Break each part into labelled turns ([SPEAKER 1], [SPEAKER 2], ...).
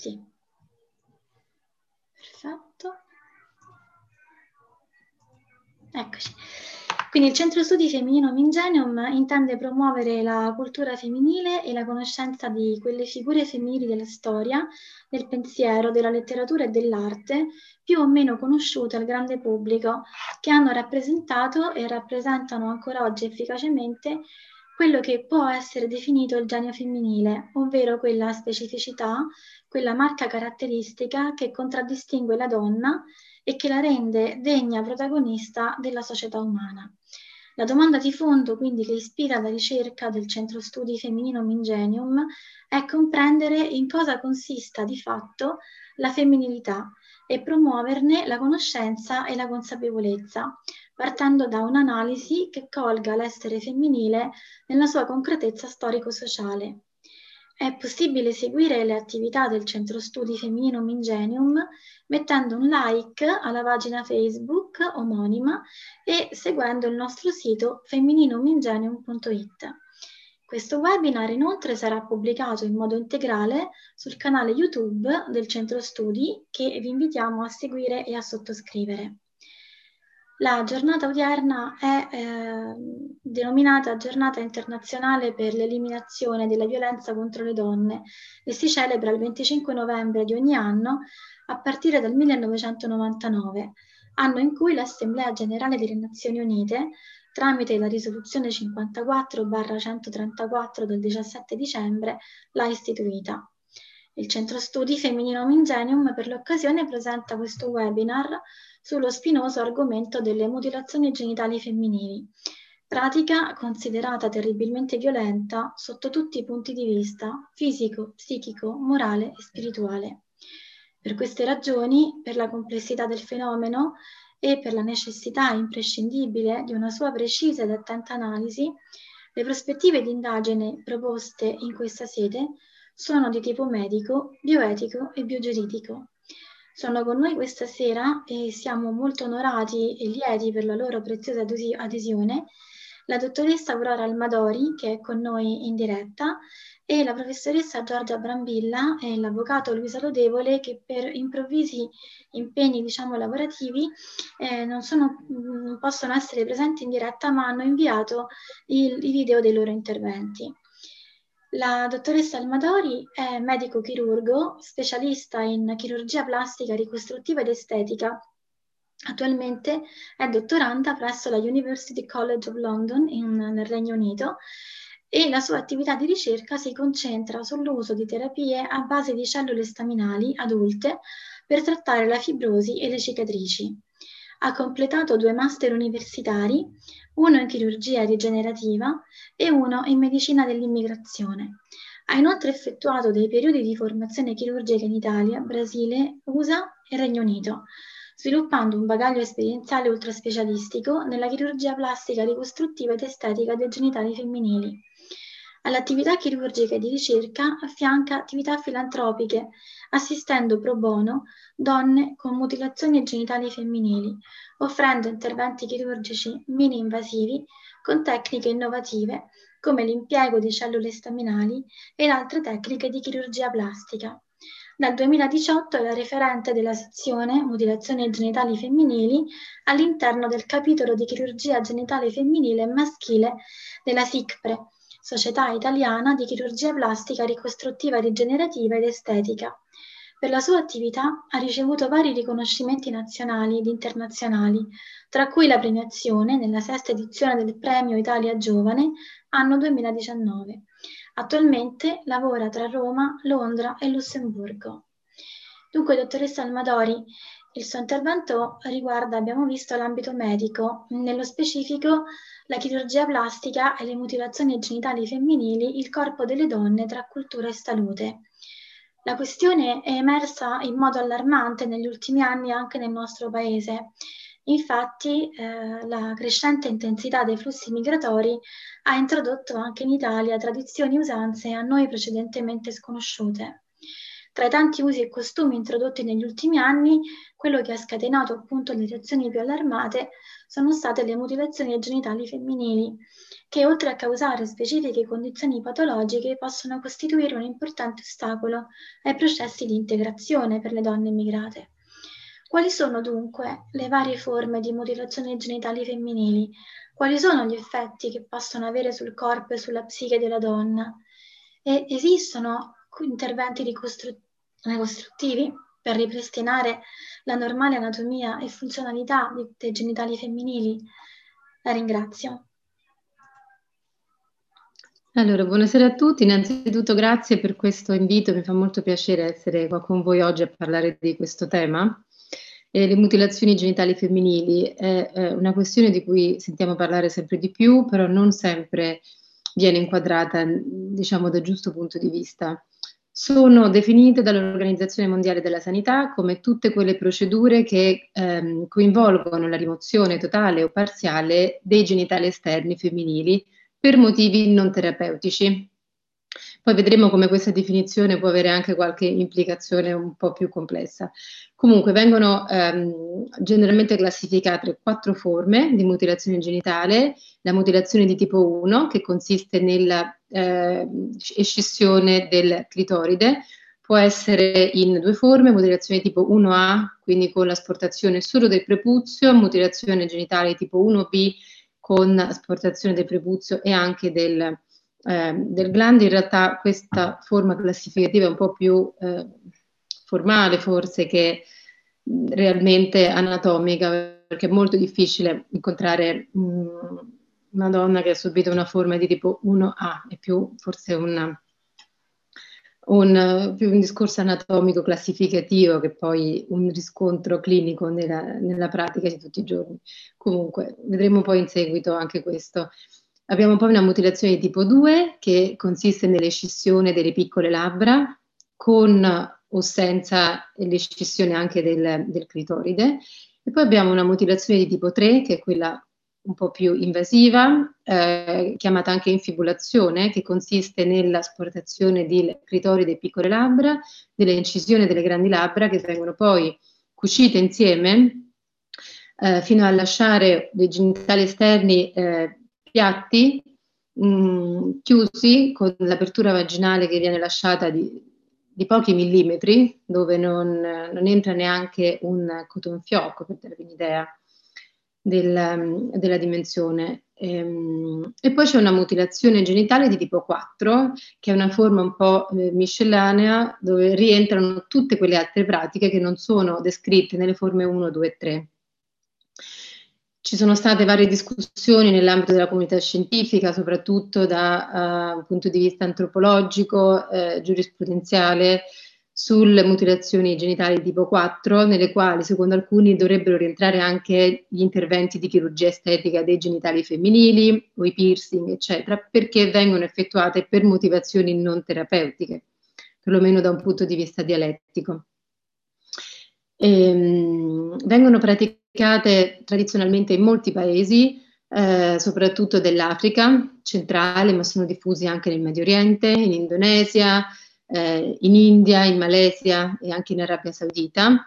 [SPEAKER 1] Sì. Perfetto. Eccoci. Quindi il Centro Studi Femminino Mingenium intende promuovere la cultura femminile e la conoscenza di quelle figure femminili della storia, del pensiero, della letteratura e dell'arte, più o meno conosciute al grande pubblico, che hanno rappresentato e rappresentano ancora oggi efficacemente quello che può essere definito il genio femminile, ovvero quella specificità, quella marca caratteristica che contraddistingue la donna e che la rende degna protagonista della società umana. La domanda di fondo, quindi, che ispira la ricerca del Centro Studi Femminino Mingenium è comprendere in cosa consista di fatto la femminilità e promuoverne la conoscenza e la consapevolezza, partendo da un'analisi che colga l'essere femminile nella sua concretezza storico-sociale. È possibile seguire le attività del Centro Studi Femminino Mingenium mettendo un like alla pagina Facebook omonima e seguendo il nostro sito femminino-mingenium.it. Questo webinar inoltre sarà pubblicato in modo integrale sul canale YouTube del Centro Studi che vi invitiamo a seguire e a sottoscrivere. La giornata odierna è eh, denominata Giornata internazionale per l'eliminazione della violenza contro le donne e si celebra il 25 novembre di ogni anno a partire dal 1999, anno in cui l'Assemblea Generale delle Nazioni Unite, tramite la risoluzione 54-134 del 17 dicembre, l'ha istituita. Il Centro Studi Femminino Mingenium per l'occasione presenta questo webinar sullo spinoso argomento delle mutilazioni genitali femminili, pratica considerata terribilmente violenta sotto tutti i punti di vista, fisico, psichico, morale e spirituale. Per queste ragioni, per la complessità del fenomeno e per la necessità imprescindibile di una sua precisa ed attenta analisi, le prospettive di indagine proposte in questa sede sono di tipo medico, bioetico e biogiuridico. Sono con noi questa sera e siamo molto onorati e lieti per la loro preziosa adesione la dottoressa Aurora Almadori, che è con noi in diretta, e la professoressa Giorgia Brambilla e l'avvocato Luisa Lodevole, che per improvvisi impegni diciamo, lavorativi eh, non, sono, non, possono essere presenti in diretta, ma hanno inviato il, i video dei loro interventi. La dottoressa Almadori è medico chirurgo, specialista in chirurgia plastica ricostruttiva ed estetica. Attualmente è dottoranda presso la University College of London in, nel Regno Unito e la sua attività di ricerca si concentra sull'uso di terapie a base di cellule staminali adulte per trattare la fibrosi e le cicatrici. Ha completato due master universitari, uno in chirurgia rigenerativa e uno in medicina dell'immigrazione. Ha inoltre effettuato dei periodi di formazione chirurgica in Italia, Brasile, USA e Regno Unito, sviluppando un bagaglio esperienziale ultraspecialistico nella chirurgia plastica ricostruttiva ed estetica dei genitali femminili. All'attività chirurgica e di ricerca affianca attività filantropiche, assistendo pro bono donne con mutilazioni genitali femminili, offrendo interventi chirurgici mini-invasivi con tecniche innovative come l'impiego di cellule staminali e altre tecniche di chirurgia plastica. Dal 2018 è la referente della sezione Mutilazioni genitali femminili all'interno del capitolo di chirurgia genitale femminile e maschile della SICPRE, Società Italiana di Chirurgia Plastica Ricostruttiva Rigenerativa ed Estetica. Per la sua attività ha ricevuto vari riconoscimenti nazionali ed internazionali, tra cui la premiazione nella sesta edizione del Premio Italia Giovane anno 2019. Attualmente lavora tra Roma, Londra e Lussemburgo. Dunque, dottoressa Almadori, il suo intervento riguarda, abbiamo visto, l'ambito medico, nello specifico la chirurgia plastica e le mutilazioni genitali femminili, il corpo delle donne tra cultura e salute. La questione è emersa in modo allarmante negli ultimi anni anche nel nostro paese. Infatti, eh, la crescente intensità dei flussi migratori ha introdotto anche in Italia tradizioni e usanze a noi precedentemente sconosciute. Tra i tanti usi e costumi introdotti negli ultimi anni, quello che ha scatenato appunto le reazioni più allarmate sono state le mutilazioni genitali femminili, che oltre a causare specifiche condizioni patologiche possono costituire un importante ostacolo ai processi di integrazione per le donne immigrate. Quali sono dunque le varie forme di mutilazioni genitali femminili? Quali sono gli effetti che possono avere sul corpo e sulla psiche della donna? E esistono interventi ricostruttivi per ripristinare la normale anatomia e funzionalità dei genitali femminili? La ringrazio.
[SPEAKER 2] Allora, buonasera a tutti. Innanzitutto grazie per questo invito, mi fa molto piacere essere qua con voi oggi a parlare di questo tema. Eh, le mutilazioni genitali femminili è, è una questione di cui sentiamo parlare sempre di più, però non sempre viene inquadrata, diciamo, dal giusto punto di vista. Sono definite dall'Organizzazione Mondiale della Sanità come tutte quelle procedure che ehm, coinvolgono la rimozione totale o parziale dei genitali esterni femminili per motivi non terapeutici. Poi vedremo come questa definizione può avere anche qualche implicazione un po' più complessa. Comunque vengono ehm, generalmente classificate quattro forme di mutilazione genitale, la mutilazione di tipo 1 che consiste nella eh, escissione del clitoride, può essere in due forme, mutilazione tipo 1A, quindi con l'asportazione solo del prepuzio, mutilazione genitale tipo 1B con asportazione del prepuzio e anche del, eh, del glande. In realtà questa forma classificativa è un po' più eh, formale forse che realmente anatomica, perché è molto difficile incontrare mh, una donna che ha subito una forma di tipo 1A, è più forse una, un, più un discorso anatomico classificativo che poi un riscontro clinico nella, nella, pratica di tutti i giorni. Comunque, vedremo poi in seguito anche questo. Abbiamo poi una mutilazione di tipo 2 che consiste nell'escissione delle piccole labbra con o senza l'escissione anche del, del clitoride. E poi abbiamo una mutilazione di tipo 3 che è quella un po' più invasiva, eh, chiamata anche infibulazione, che consiste nell'asportazione di clitoride e piccole labbra, dell'incisione delle grandi labbra che vengono poi cucite insieme eh, fino a lasciare dei genitali esterni eh, piatti, mh, mm, chiusi, con l'apertura vaginale che viene lasciata di, di pochi millimetri, dove non, non entra neanche un cotton fioc, per darvi un'idea del, della dimensione. E, ehm, e, poi c'è una mutilazione genitale di tipo 4, che è una forma un po' eh, miscellanea, dove rientrano tutte quelle altre pratiche che non sono descritte nelle forme 1, 2 e 3. Ci sono state varie discussioni nell'ambito della comunità scientifica, soprattutto da uh, un punto di vista antropologico, eh, giurisprudenziale, sulle mutilazioni genitali tipo 4, nelle quali secondo alcuni dovrebbero rientrare anche gli interventi di chirurgia estetica dei genitali femminili o i piercing, eccetera, perché vengono effettuate per motivazioni non terapeutiche, perlomeno da un punto di vista dialettico. Ehm, vengono praticate tradizionalmente in molti paesi, eh, soprattutto dell'Africa centrale, ma sono diffusi anche nel Medio Oriente, in Indonesia, eh, in India, in Malesia e anche in Arabia Saudita.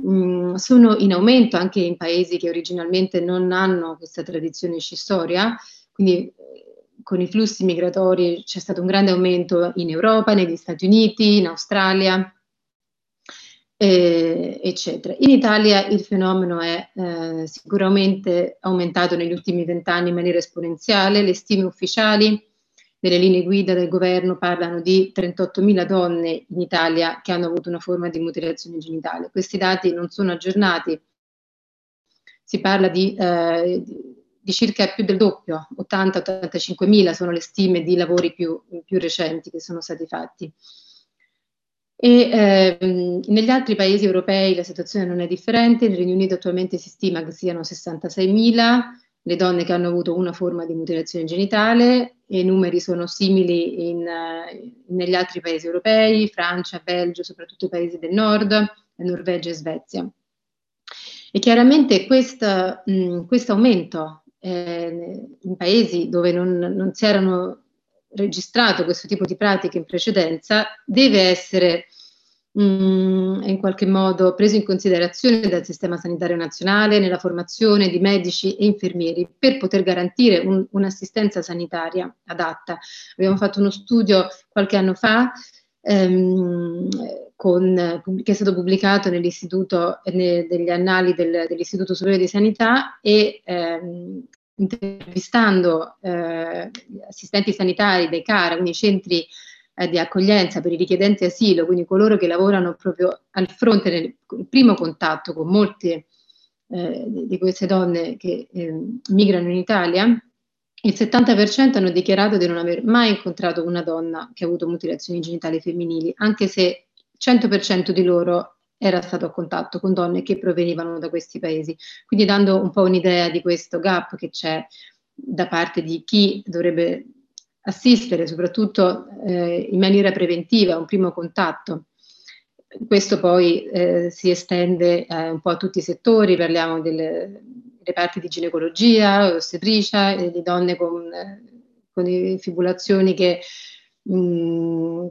[SPEAKER 2] Mm, sono in aumento anche in paesi che originalmente non hanno questa tradizione scissoria, quindi eh, con i flussi migratori c'è stato un grande aumento in Europa, negli Stati Uniti, in Australia, eh, eccetera. In Italia il fenomeno è eh, sicuramente aumentato negli ultimi vent'anni in maniera esponenziale, le stime ufficiali delle linee guida del governo parlano di 38.000 donne in Italia che hanno avuto una forma di mutilazione genitale. Questi dati non sono aggiornati, si parla di, eh, di circa più del doppio, 80-85.000 sono le stime di lavori più, più, recenti che sono stati fatti. E, ehm, negli altri paesi europei la situazione non è differente, nel Regno Unito attualmente si stima che siano 66.000, le donne che hanno avuto una forma di mutilazione genitale e i numeri sono simili in, uh, negli altri paesi europei, Francia, Belgio, soprattutto i paesi del nord, Norvegia e Svezia. E chiaramente questo aumento eh, in paesi dove non, non si erano registrato questo tipo di pratiche in precedenza deve essere mm, è in qualche modo preso in considerazione dal sistema sanitario nazionale nella formazione di medici e infermieri per poter garantire un, un'assistenza sanitaria adatta. Abbiamo fatto uno studio qualche anno fa ehm, con, che è stato pubblicato nell'istituto, ne, annali del, dell'Istituto Superiore di Sanità e ehm, intervistando eh, assistenti sanitari dei CARA, quindi centri eh, di accoglienza per i richiedenti asilo, quindi coloro che lavorano proprio al fronte nel primo contatto con molte eh, di queste donne che ehm, migrano in Italia, il 70% hanno dichiarato di non aver mai incontrato una donna che ha avuto mutilazioni genitali femminili, anche se 100% di loro era stato a contatto con donne che provenivano da questi paesi. Quindi dando un po' un'idea di questo gap che c'è da parte di chi dovrebbe assistere, soprattutto eh, in maniera preventiva, un primo contatto. Questo poi eh, si estende eh, un po' a tutti i settori, parliamo delle reparti di ginecologia, ostetricia, di donne con, con fibulazioni che, mh, mm,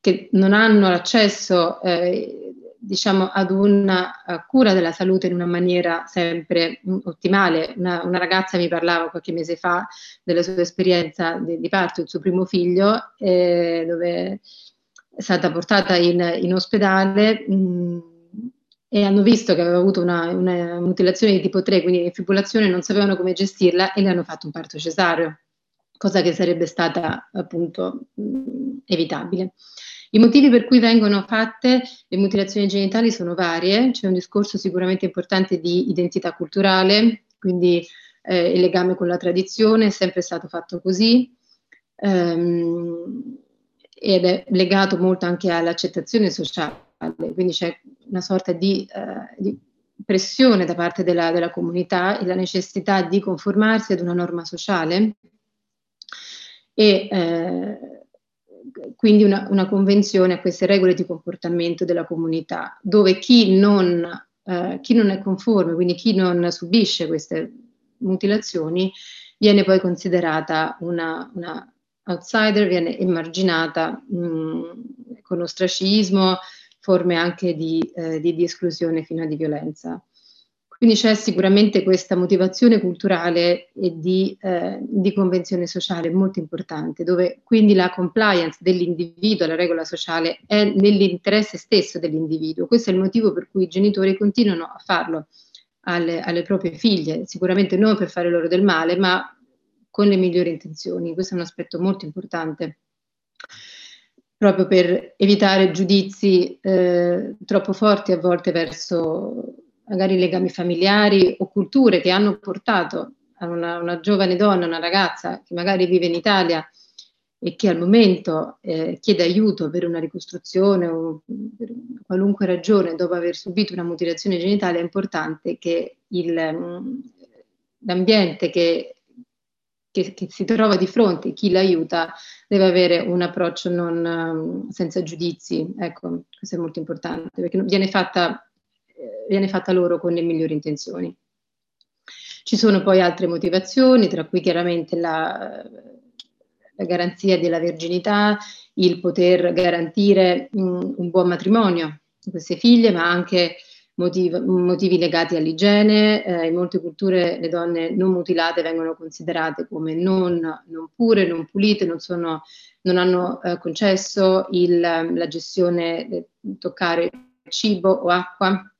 [SPEAKER 2] che, non hanno accesso eh, diciamo, ad una cura della salute in una maniera sempre mh, ottimale. Una, una, ragazza mi parlava qualche mese fa della sua esperienza di, di parto del suo primo figlio, eh, dove è stata portata in, in ospedale. Mh, e hanno visto che aveva avuto una, una mutilazione di tipo 3, quindi fibrillazione, non sapevano come gestirla e le hanno fatto un parto cesareo, cosa che sarebbe stata appunto mh, evitabile. I motivi per cui vengono fatte le mutilazioni genitali sono varie, c'è un discorso sicuramente importante di identità culturale, quindi eh, il legame con la tradizione è sempre stato fatto così. Ehm, ed è legato molto anche all'accettazione sociale, quindi c'è una sorta di, eh, di pressione da parte della, della, comunità e la necessità di conformarsi ad una norma sociale e eh, quindi una, una, convenzione a queste regole di comportamento della comunità, dove chi non, eh, chi non è conforme, quindi chi non subisce queste mutilazioni, viene poi considerata una, una outsider, viene emarginata mh, mm, con ostracismo, forme anche di, eh, di, di, esclusione fino a di violenza. Quindi c'è sicuramente questa motivazione culturale e di, eh, di, convenzione sociale molto importante, dove quindi la compliance dell'individuo alla regola sociale è nell'interesse stesso dell'individuo. Questo è il motivo per cui i genitori continuano a farlo alle, alle proprie figlie, sicuramente non per fare loro del male, ma con le migliori intenzioni. Questo è un aspetto molto importante, proprio per evitare giudizi eh, troppo forti a volte verso magari legami familiari o culture che hanno portato a una, una giovane donna, una ragazza che magari vive in Italia e che al momento eh, chiede aiuto per una ricostruzione o per qualunque ragione dopo aver subito una mutilazione genitale, è importante che il, l'ambiente che che, che, si trova di fronte, chi l'aiuta, deve avere un approccio non, um, senza giudizi. Ecco, questo è molto importante perché viene fatta, viene fatta loro con le migliori intenzioni. Ci sono poi altre motivazioni, tra cui chiaramente la, la garanzia della verginità, il poter garantire un, un buon matrimonio a queste figlie, ma anche motiv- motivi legati all'igiene. Eh, in molte culture le donne non mutilate vengono considerate come non, non pure, non pulite, non, sono, non hanno eh, concesso il, la gestione, di toccare cibo o acqua.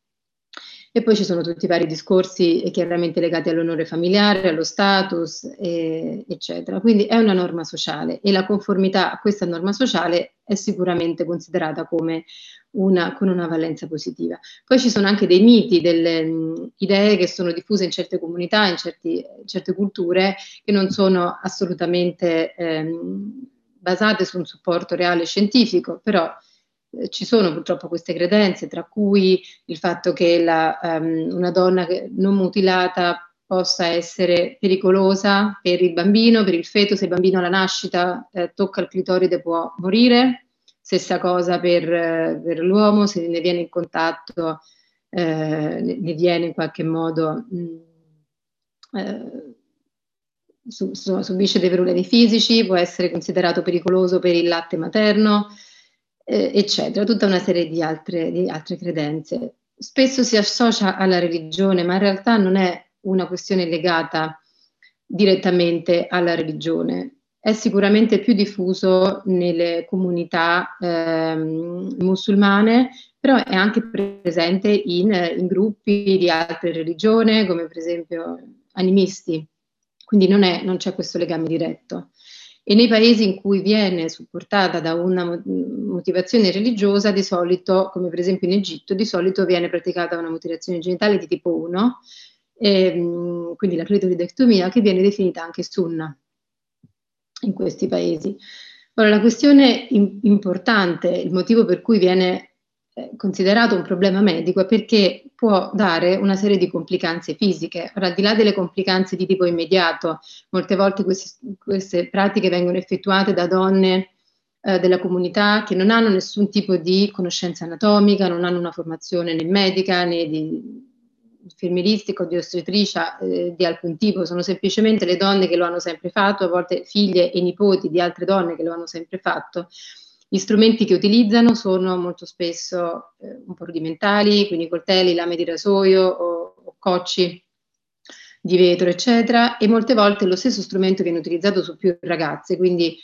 [SPEAKER 2] E poi ci sono tutti i vari discorsi eh, chiaramente legati all'onore familiare, allo status, eh, eccetera. Quindi è una norma sociale e la conformità a questa norma sociale è sicuramente considerata come una, con una valenza positiva. Poi ci sono anche dei miti, delle mh, idee che sono diffuse in certe comunità, in, certi, certe culture, che non sono assolutamente ehm, basate su un supporto reale scientifico, però ci sono purtroppo queste credenze, tra cui il fatto che la, um, una donna non mutilata possa essere pericolosa per il bambino, per il feto, se il bambino alla nascita eh, tocca il clitoride può morire, Stessa cosa per, per l'uomo, se ne viene in contatto, eh, ne viene in qualche modo, mh, mm, eh, su, su, subisce dei problemi fisici, può essere considerato pericoloso per il latte materno. Eh, eccetera, tutta una serie di altre, di altre credenze. Spesso si associa alla religione, ma in realtà non è una questione legata direttamente alla religione. È sicuramente più diffuso nelle comunità ehm, musulmane, però è anche presente in, in, gruppi di altre religioni, come per esempio animisti. Quindi non, è, non c'è questo legame diretto. E nei paesi in cui viene supportata da una motivazione religiosa, di solito, come per esempio in Egitto, di solito viene praticata una mutilazione genitale di tipo 1, ehm, quindi la clitoridectomia, che viene definita anche sunna in questi paesi. Ora, la questione importante, il motivo per cui viene considerato un problema medico è perché può dare una serie di complicanze fisiche. Ora, al di là delle complicanze di tipo immediato, molte volte queste, queste pratiche vengono effettuate da donne eh, della comunità che non hanno nessun tipo di conoscenza anatomica, non hanno una formazione né medica né di infermieristica o di ostetricia eh, di alcun tipo, sono semplicemente le donne che lo hanno sempre fatto, a volte figlie e nipoti di altre donne che lo hanno sempre fatto. Gli strumenti che utilizzano sono molto spesso eh, un po' rudimentali, quindi coltelli, lame di rasoio o, o cocci di vetro, eccetera, e molte volte lo stesso strumento viene utilizzato su più ragazze, quindi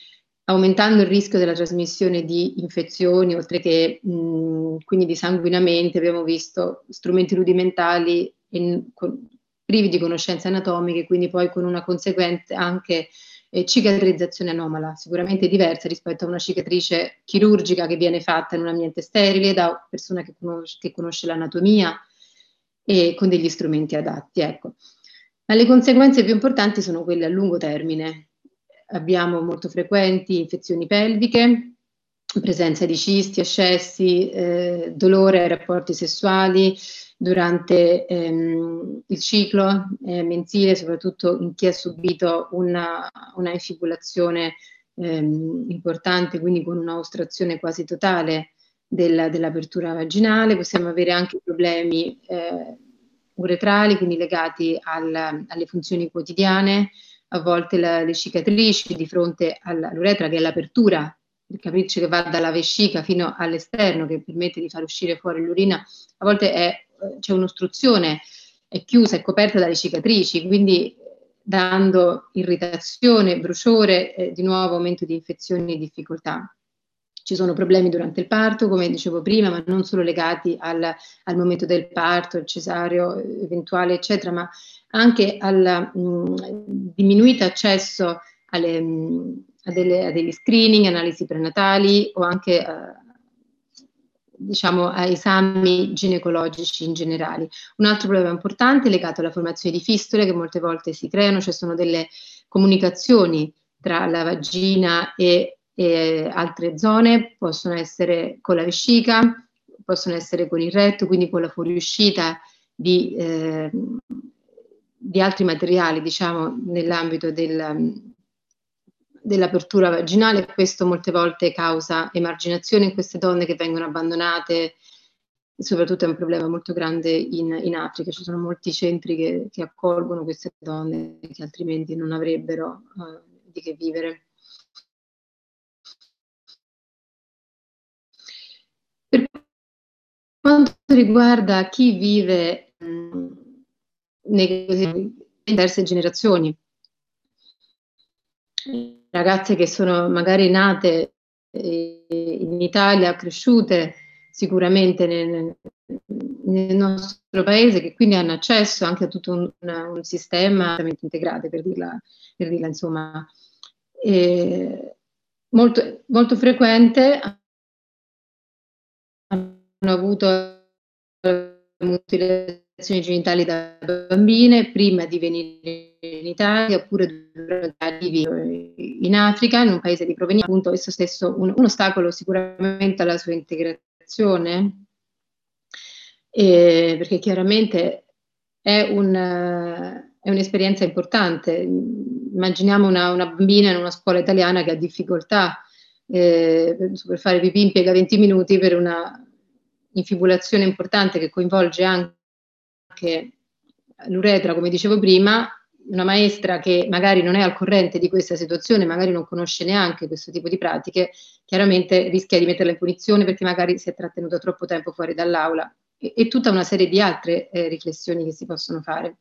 [SPEAKER 2] aumentando il rischio della trasmissione di infezioni, oltre che mh, quindi di sanguinamenti, abbiamo visto strumenti rudimentali in, con, privi di conoscenze anatomiche, quindi poi con una conseguente anche eh, cicatrizzazione anomala, sicuramente diversa rispetto a una cicatrice chirurgica che viene fatta in un ambiente sterile da persona che conosce, che conosce l'anatomia e con degli strumenti adatti. Ecco. Ma le conseguenze più importanti sono quelle a lungo termine, abbiamo molto frequenti infezioni pelviche, presenza di cisti, ascessi, eh, dolore ai rapporti sessuali durante ehm, il ciclo eh, mensile, soprattutto in chi ha subito una, una infibulazione ehm, importante, quindi con una ostrazione quasi totale della, dell'apertura vaginale. Possiamo avere anche problemi eh, uretrali, quindi legati al, alle funzioni quotidiane, a volte la, le cicatrici di fronte all'uretra, che è l'apertura, il capriccio che va dalla vescica fino all'esterno, che permette di far uscire fuori l'urina, a volte è, c'è un'ostruzione, è chiusa, è coperta dalle cicatrici, quindi dando irritazione, bruciore, eh, di nuovo aumento di infezioni e difficoltà. Ci sono problemi durante il parto, come dicevo prima, ma non solo legati al, al momento del parto, il cesareo eventuale, eccetera, ma anche al mh, diminuito accesso alle, mh, a, delle, a, degli screening, analisi prenatali o anche uh, diciamo, a esami ginecologici in generale. Un altro problema importante è legato alla formazione di fistole che molte volte si creano, cioè sono delle comunicazioni tra la vagina e e altre zone possono essere con la vescica, possono essere con il retto, quindi con la fuoriuscita di, eh, di altri materiali, diciamo, nell'ambito del, dell'apertura vaginale. Questo molte volte causa emarginazione in queste donne che vengono abbandonate, soprattutto è un problema molto grande in, in Africa. Ci sono molti centri che, che, accolgono queste donne che altrimenti non avrebbero uh, di che vivere. Per quanto riguarda chi vive nei diverse generazioni, ragazze che sono magari nate eh, in Italia, cresciute sicuramente nel, nel, nostro paese, che quindi hanno accesso anche a tutto un, un sistema integrato, per dirla, per dirla insomma, eh, molto, molto frequente hanno avuto mutilazioni genitali da bambine prima di venire in Italia oppure in Africa, in un paese di provenienza, appunto esso stesso un, un ostacolo sicuramente alla sua integrazione, eh, perché chiaramente è, un, è, un'esperienza importante. Immaginiamo una, una, bambina in una scuola italiana che ha difficoltà eh, per fare pipì impiega 20 minuti per una infibulazione importante che coinvolge anche l'uretra, come dicevo prima, una maestra che magari non è al corrente di questa situazione, magari non conosce neanche questo tipo di pratiche, chiaramente rischia di metterla in punizione perché magari si è trattenuta troppo tempo fuori dall'aula e, e tutta una serie di altre eh, riflessioni che si possono fare.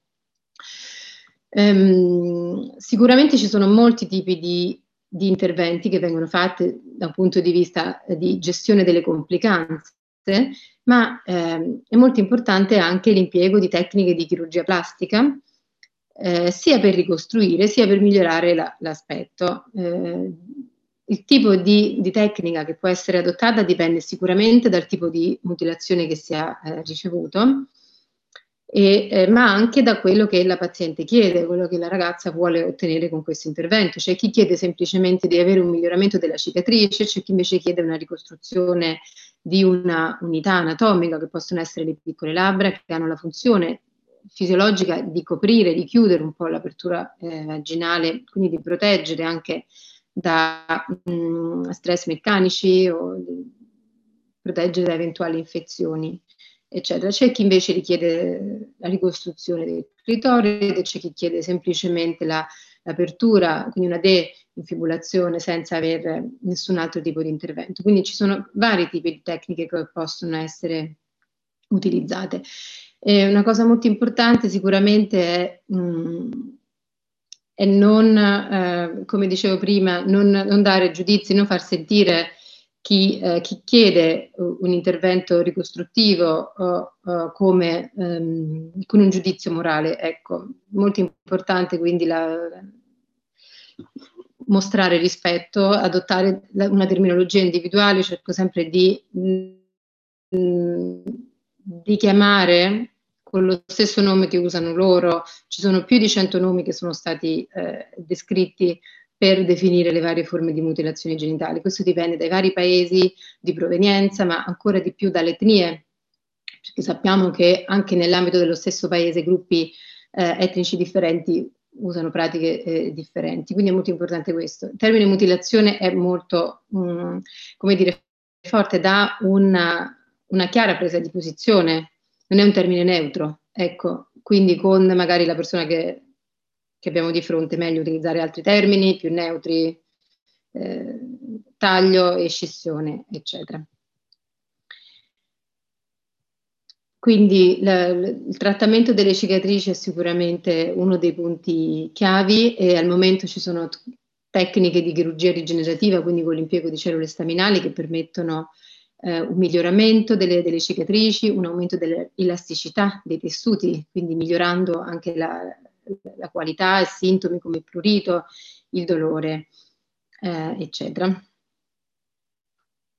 [SPEAKER 2] Ehm, sicuramente ci sono molti tipi di, di, interventi che vengono fatti da un punto di vista eh, di gestione delle complicanze, ma ehm, è molto importante anche l'impiego di tecniche di chirurgia plastica, eh, sia per ricostruire sia per migliorare la, l'aspetto. Eh, il tipo di, di, tecnica che può essere adottata dipende sicuramente dal tipo di mutilazione che si ha eh, ricevuto, e, eh, ma anche da quello che la paziente chiede, quello che la ragazza vuole ottenere con questo intervento. C'è chi chiede semplicemente di avere un miglioramento della cicatrice, c'è chi invece chiede una ricostruzione di una unità anatomica che possono essere le piccole labbra, che hanno la funzione fisiologica di coprire, di chiudere un po' l'apertura eh, vaginale, quindi di proteggere anche da mh, mm, stress meccanici o proteggere da eventuali infezioni eccetera. C'è chi invece richiede la ricostruzione del clitoride, c'è chi chiede semplicemente la, l'apertura, quindi una deinfibulazione senza avere nessun altro tipo di intervento. Quindi ci sono vari tipi di tecniche che possono essere utilizzate. E una cosa molto importante sicuramente è, mh, è non, eh, come dicevo prima, non, non dare giudizi, non far sentire chi, eh, chi, chiede un intervento ricostruttivo uh, uh, come, um, con un giudizio morale. Ecco, molto importante quindi la, mostrare rispetto, adottare una terminologia individuale, cerco sempre di, mm, di chiamare con lo stesso nome che usano loro, ci sono più di 100 nomi che sono stati eh, descritti per definire le varie forme di mutilazione genitali. Questo dipende dai vari paesi di provenienza, ma ancora di più dalle etnie, perché sappiamo che anche nell'ambito dello stesso paese gruppi eh, etnici differenti usano pratiche eh, differenti, quindi è molto importante questo. Il termine mutilazione è molto, mh, mm, come dire, forte, dà una, una chiara presa di posizione, non è un termine neutro, ecco, quindi con magari la persona che che abbiamo di fronte, meglio utilizzare altri termini più neutri, eh, taglio e scissione, eccetera. Quindi la, il trattamento delle cicatrici è sicuramente uno dei punti chiavi e al momento ci sono tecniche di chirurgia rigenerativa, quindi con l'impiego di cellule staminali che permettono eh, un miglioramento delle, delle, cicatrici, un aumento dell'elasticità dei tessuti, quindi migliorando anche la, la qualità e sintomi come il prurito, il dolore, eh, eccetera.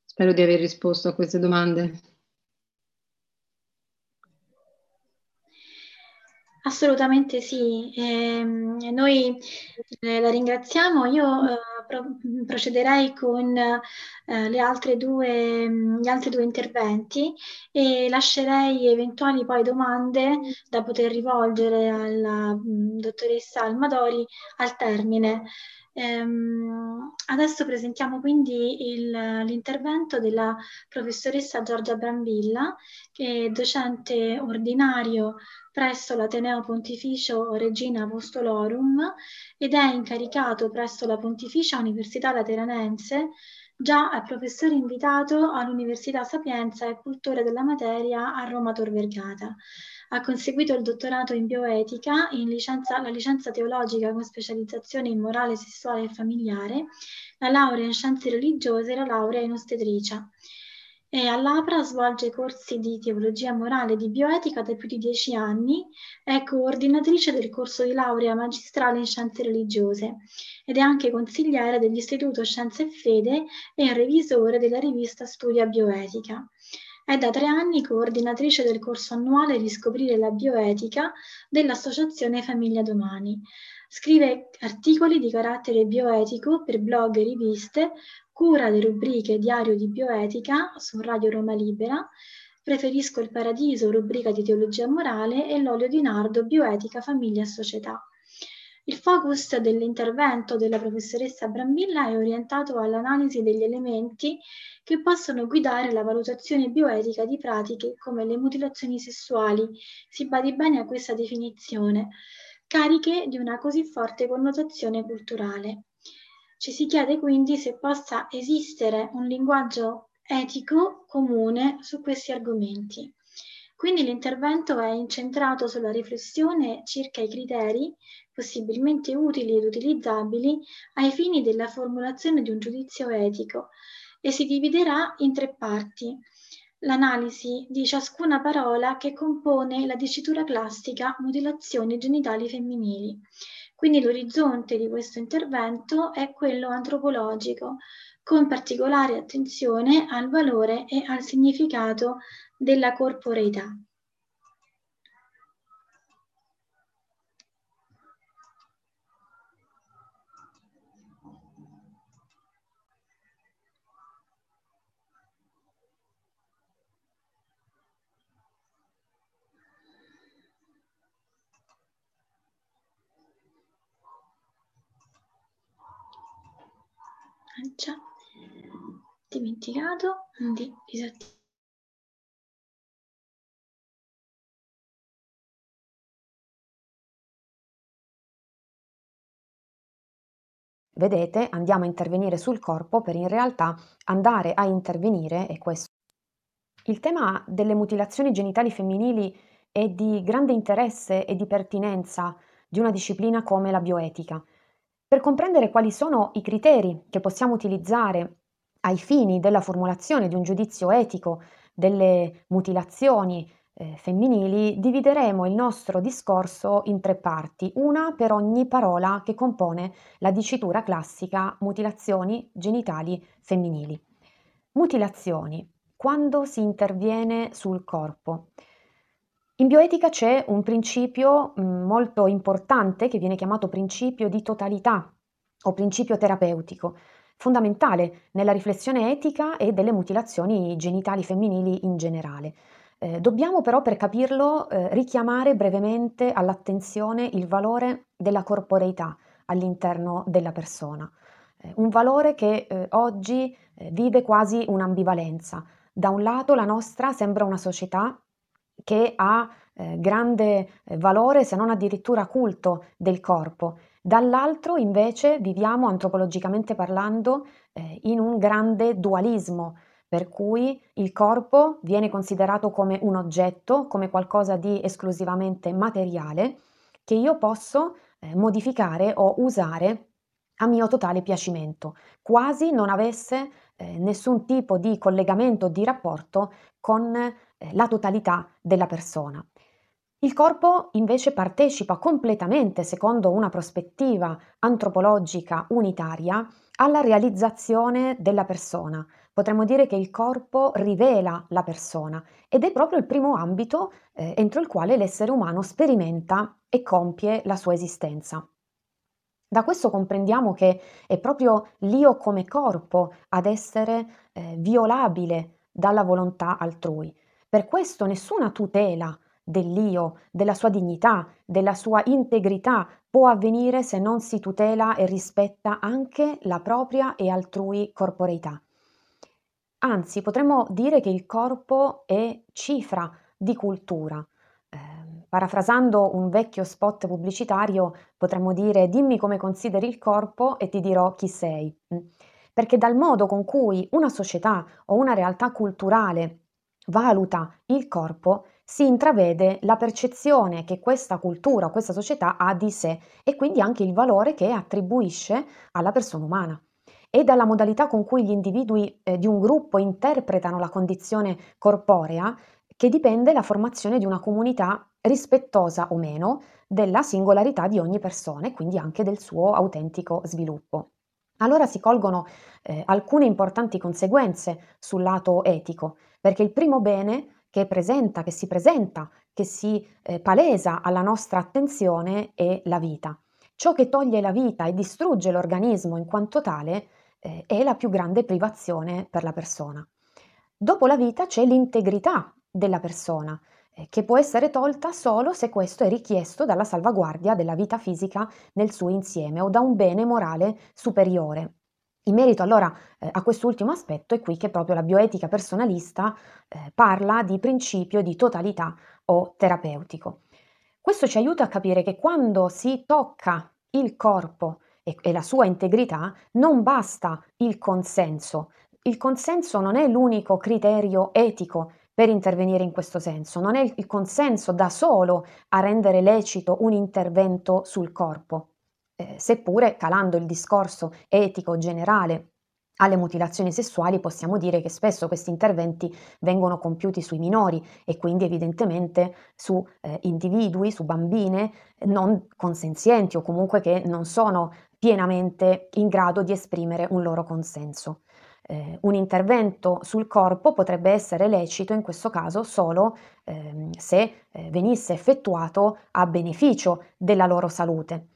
[SPEAKER 2] Spero di aver risposto a queste domande.
[SPEAKER 1] Assolutamente sì, eh, noi la ringraziamo. Io eh, pro- procederei con eh, le altre due, gli altri due interventi e lascerei eventuali poi domande da poter rivolgere alla mh, dottoressa Almadori al termine. Ehm, adesso presentiamo quindi il, l'intervento della professoressa Giorgia Brambilla, che è docente ordinario presso l'Ateneo Pontificio Regina Apostolorum ed è incaricato presso la Pontificia Università Lateranense già è professore invitato all'Università Sapienza e cultore della materia a Roma Tor Vergata. Ha conseguito il dottorato in bioetica, in licenza, la licenza teologica con specializzazione in morale sessuale e familiare, la laurea in scienze religiose e la laurea in ostetricia e all'APRA svolge corsi di teologia morale e di bioetica da più di dieci anni, è coordinatrice del corso di laurea magistrale in scienze religiose ed è anche consigliere dell'Istituto Scienze e Fede e revisore della rivista Studia Bioetica. È da tre anni coordinatrice del corso annuale Riscoprire la bioetica dell'Associazione Famiglia Domani. Scrive articoli di carattere bioetico per blog e riviste, cura le rubriche Diario di bioetica su Radio Roma Libera, Preferisco il paradiso, rubrica di teologia morale e l'olio di nardo, bioetica, famiglia e società. Il focus dell'intervento della professoressa Brambilla è orientato all'analisi degli elementi che possono guidare la valutazione bioetica di pratiche come le mutilazioni sessuali. Si badi bene a questa definizione cariche di una così forte connotazione culturale. Ci si chiede quindi se possa esistere un linguaggio etico comune su questi argomenti. Quindi l'intervento è incentrato sulla riflessione circa i criteri possibilmente utili ed utilizzabili ai fini della formulazione di un giudizio etico e si dividerà in tre parti. L'analisi di ciascuna parola che compone la dicitura classica mutilazioni genitali femminili. Quindi l'orizzonte di questo intervento è quello antropologico, con particolare attenzione al valore e al significato della corporeità. Già dimenticato di disattivare
[SPEAKER 3] Vedete, andiamo a intervenire sul corpo per in realtà andare a intervenire, e questo. Il tema delle mutilazioni genitali femminili è di grande interesse e di pertinenza di una disciplina come la bioetica. Per comprendere quali sono i criteri che possiamo utilizzare ai fini della formulazione di un giudizio etico delle mutilazioni eh, femminili, divideremo il nostro discorso in tre parti, una per ogni parola che compone la dicitura classica mutilazioni genitali femminili. Mutilazioni, quando si interviene sul corpo. In bioetica c'è un principio mm, molto importante che viene chiamato principio di totalità o principio terapeutico, fondamentale nella riflessione etica e delle mutilazioni genitali femminili in generale. Eh, dobbiamo però per capirlo eh, richiamare brevemente all'attenzione il valore della corporeità all'interno della persona, eh, un valore che eh, oggi eh, vive quasi un'ambivalenza. Da un lato la nostra sembra una società che ha eh, grande valore, se non addirittura culto del corpo, dall'altro invece viviamo antropologicamente parlando in un grande dualismo per cui il corpo viene considerato come un oggetto, come qualcosa di esclusivamente materiale, che io posso eh, modificare o usare a mio totale piacimento, quasi non avesse eh, nessun tipo di collegamento, di rapporto con eh, la totalità della persona. Il corpo invece partecipa completamente, secondo una prospettiva antropologica unitaria, alla realizzazione della persona, Potremmo dire che il corpo rivela la persona ed è proprio il primo ambito eh, entro il quale l'essere umano sperimenta e compie la sua esistenza. Da questo comprendiamo che è proprio l'io come corpo ad essere eh, violabile dalla volontà altrui. Per questo nessuna tutela dell'io, della sua dignità, della sua integrità può avvenire se non si tutela e rispetta anche la propria e altrui corporeità. Anzi, potremmo dire che il corpo è cifra di cultura. Eh, parafrasando un vecchio spot pubblicitario, potremmo dire dimmi come consideri il corpo e ti dirò chi sei. Mm. Perché dal modo con cui una società o una realtà culturale valuta il corpo, si intravede la percezione che questa cultura questa società ha di sé e quindi anche il valore che attribuisce alla persona umana e dalla modalità con cui gli individui eh, di un gruppo interpretano la condizione corporea che dipende la formazione di una comunità rispettosa o meno della singolarità di ogni persona e quindi anche del suo autentico sviluppo. Allora si colgono eh, alcune importanti conseguenze sul lato etico, perché il primo bene che presenta, che si presenta, che si eh, palesa alla nostra attenzione è la vita. Ciò che toglie la vita e distrugge l'organismo in quanto tale eh, è la più grande privazione per la persona. Dopo la vita c'è l'integrità della persona, eh, che può essere tolta solo se questo è richiesto dalla salvaguardia della vita fisica nel suo insieme o da un bene morale superiore. In merito allora eh, a quest'ultimo aspetto è qui che proprio la bioetica personalista eh, parla di principio di totalità o terapeutico. Questo ci aiuta a capire che quando si tocca il corpo e, e la sua integrità, non basta il consenso. Il consenso non è l'unico criterio etico per intervenire in questo senso, non è il consenso da solo a rendere lecito un intervento sul corpo, eh, seppure calando il discorso etico generale alle mutilazioni sessuali possiamo dire che spesso questi interventi vengono compiuti sui minori e quindi evidentemente su eh, individui, su bambine non consenzienti o comunque che non sono pienamente in grado di esprimere un loro consenso. Eh, un intervento sul corpo potrebbe essere lecito in questo caso solo eh, se eh, venisse effettuato a beneficio della loro salute.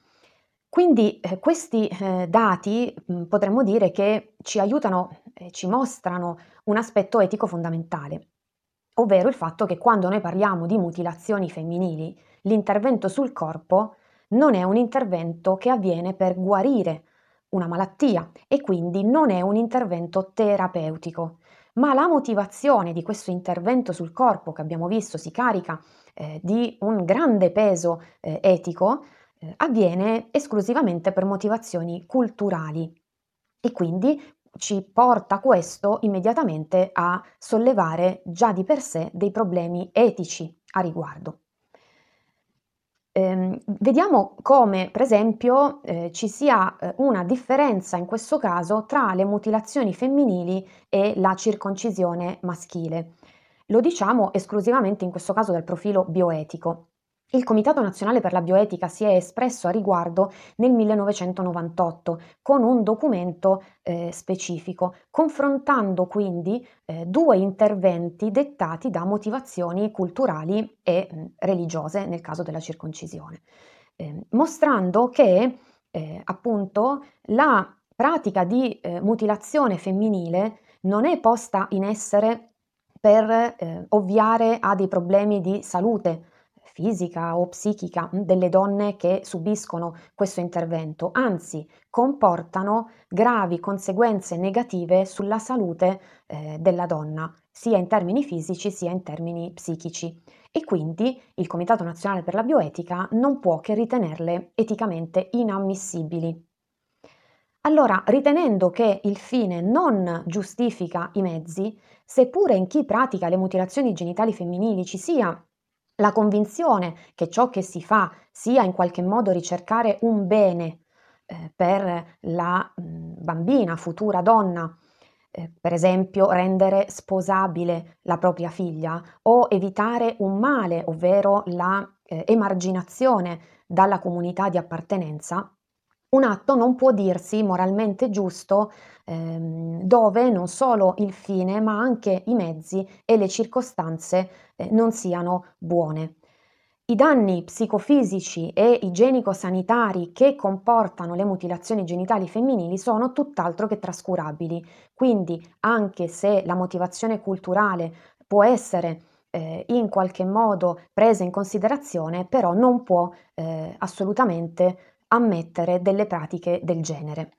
[SPEAKER 3] Quindi eh, questi eh, dati mh, mm, potremmo dire che ci aiutano, eh, ci mostrano un aspetto etico fondamentale, ovvero il fatto che quando noi parliamo di mutilazioni femminili, l'intervento sul corpo non è un intervento che avviene per guarire una malattia e quindi non è un intervento terapeutico, ma la motivazione di questo intervento sul corpo che abbiamo visto si carica eh, di un grande peso eh, etico, eh, avviene esclusivamente per motivazioni culturali e quindi ci porta questo immediatamente a sollevare già di per sé dei problemi etici a riguardo. Ehm, vediamo come, per esempio, eh, ci sia eh, una differenza in questo caso tra le mutilazioni femminili e la circoncisione maschile. Lo diciamo esclusivamente in questo caso dal profilo bioetico. Il Comitato Nazionale per la Bioetica si è espresso a riguardo nel 1998 con un documento eh, specifico, confrontando quindi eh, due interventi dettati da motivazioni culturali e mh, religiose nel caso della circoncisione, eh, mostrando che eh, appunto la pratica di eh, mutilazione femminile non è posta in essere per eh, ovviare a dei problemi di salute fisica o psichica delle donne che subiscono questo intervento, anzi comportano gravi conseguenze negative sulla salute eh, della donna, sia in termini fisici sia in termini psichici. E quindi il Comitato Nazionale per la Bioetica non può che ritenerle eticamente inammissibili. Allora, ritenendo che il fine non giustifica i mezzi, seppure in chi pratica le mutilazioni genitali femminili ci sia la convinzione che ciò che si fa sia in qualche modo ricercare un bene eh, per la mh, bambina, futura donna, eh, per esempio rendere sposabile la propria figlia o evitare un male, ovvero la eh, emarginazione dalla comunità di appartenenza, un atto non può dirsi moralmente giusto ehm, dove non solo il fine ma anche i mezzi e le circostanze eh, non siano buone. I danni psicofisici e igienico-sanitari che comportano le mutilazioni genitali femminili sono tutt'altro che trascurabili, quindi anche se la motivazione culturale può essere eh, in qualche modo presa in considerazione, però non può eh, assolutamente ammettere delle pratiche del genere.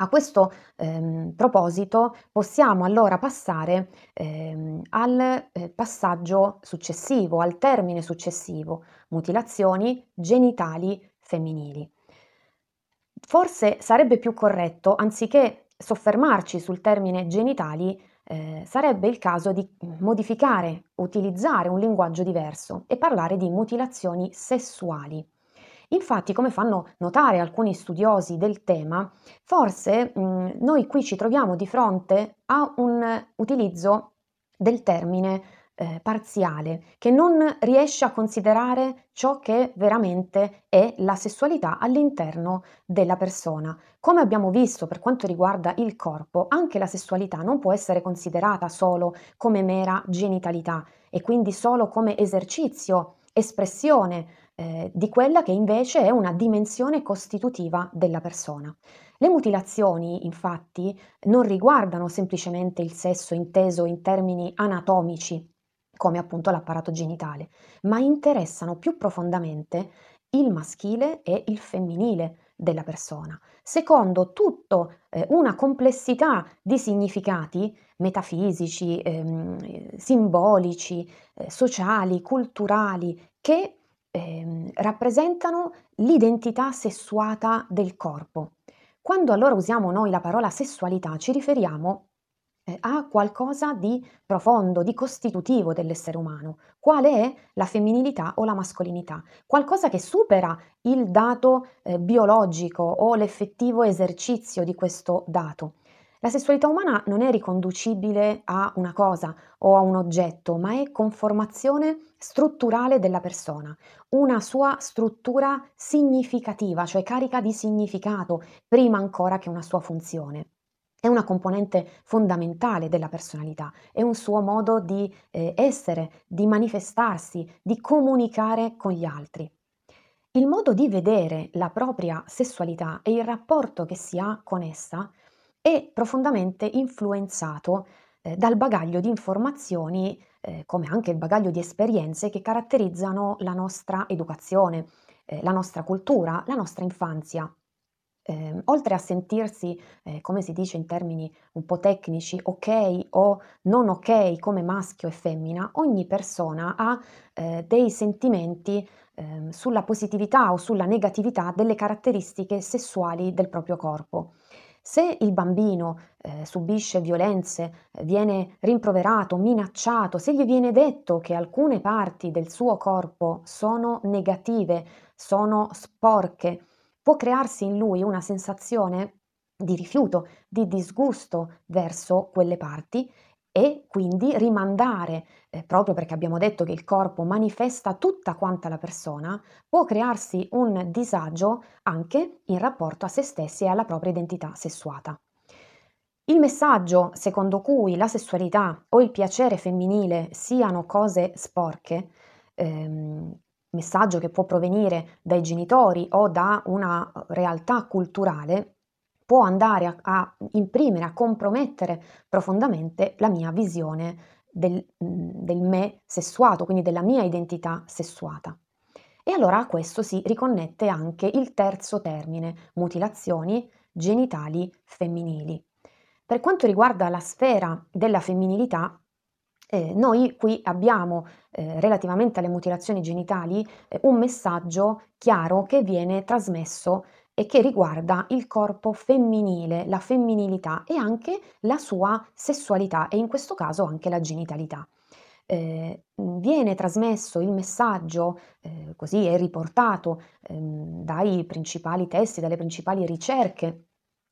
[SPEAKER 3] A questo ehm, proposito possiamo allora passare ehm, al eh, passaggio successivo, al termine successivo, mutilazioni genitali femminili. Forse sarebbe più corretto, anziché soffermarci sul termine genitali, eh, sarebbe il caso di modificare, utilizzare un linguaggio diverso e parlare di mutilazioni sessuali. Infatti, come fanno notare alcuni studiosi del tema, forse mh, noi qui ci troviamo di fronte a un utilizzo del termine eh, parziale, che non riesce a considerare ciò che veramente è la sessualità all'interno della persona. Come abbiamo visto per quanto riguarda il corpo, anche la sessualità non può essere considerata solo come mera genitalità e quindi solo come esercizio, espressione eh, di quella che invece è una dimensione costitutiva della persona. Le mutilazioni, infatti, non riguardano semplicemente il sesso inteso in termini anatomici, come appunto l'apparato genitale, ma interessano più profondamente il maschile e il femminile della persona, secondo tutto eh, una complessità di significati metafisici, ehm, simbolici, eh, sociali, culturali, che eh, rappresentano l'identità sessuata del corpo. Quando allora usiamo noi la parola sessualità ci riferiamo eh, a qualcosa di profondo, di costitutivo dell'essere umano. Quale è la femminilità o la mascolinità? Qualcosa che supera il dato eh, biologico o l'effettivo esercizio di questo dato. La sessualità umana non è riconducibile a una cosa o a un oggetto, ma è conformazione strutturale della persona, una sua struttura significativa, cioè carica di significato, prima ancora che una sua funzione. È una componente fondamentale della personalità, è un suo modo di eh, essere, di manifestarsi, di comunicare con gli altri. Il modo di vedere la propria sessualità e il rapporto che si ha con essa è profondamente influenzato eh, dal bagaglio di informazioni, eh, come anche il bagaglio di esperienze che caratterizzano la nostra educazione, eh, la nostra cultura, la nostra infanzia. Ehm, oltre a sentirsi, eh, come si dice in termini un po' tecnici, ok o non ok come maschio e femmina, ogni persona ha eh, dei sentimenti ehm, sulla positività o sulla negatività delle caratteristiche sessuali del proprio corpo. Se il bambino eh, subisce violenze, eh, viene rimproverato, minacciato, se gli viene detto che alcune parti del suo corpo sono negative, sono sporche, può crearsi in lui una sensazione di rifiuto, di disgusto verso quelle parti e quindi rimandare, eh, proprio perché abbiamo detto che il corpo manifesta tutta quanta la persona, può crearsi un disagio anche in rapporto a se stessi e alla propria identità sessuata. Il messaggio secondo cui la sessualità o il piacere femminile siano cose sporche, ehm, messaggio che può provenire dai genitori o da una realtà culturale, può andare a, a imprimere, a compromettere profondamente la mia visione del, del me sessuato, quindi della mia identità sessuata. E allora a questo si riconnette anche il terzo termine, mutilazioni genitali femminili. Per quanto riguarda la sfera della femminilità, eh, noi qui abbiamo eh, relativamente alle mutilazioni genitali eh, un messaggio chiaro che viene trasmesso e che riguarda il corpo femminile, la femminilità e anche la sua sessualità e in questo caso anche la genitalità. Eh, viene trasmesso il messaggio, eh, così è riportato eh, dai principali testi, dalle principali ricerche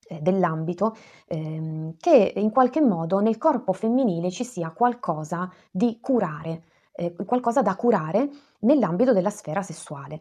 [SPEAKER 3] eh, dell'ambito, ehm, che in qualche modo nel corpo femminile ci sia qualcosa di curare, eh, qualcosa da curare nell'ambito della sfera sessuale.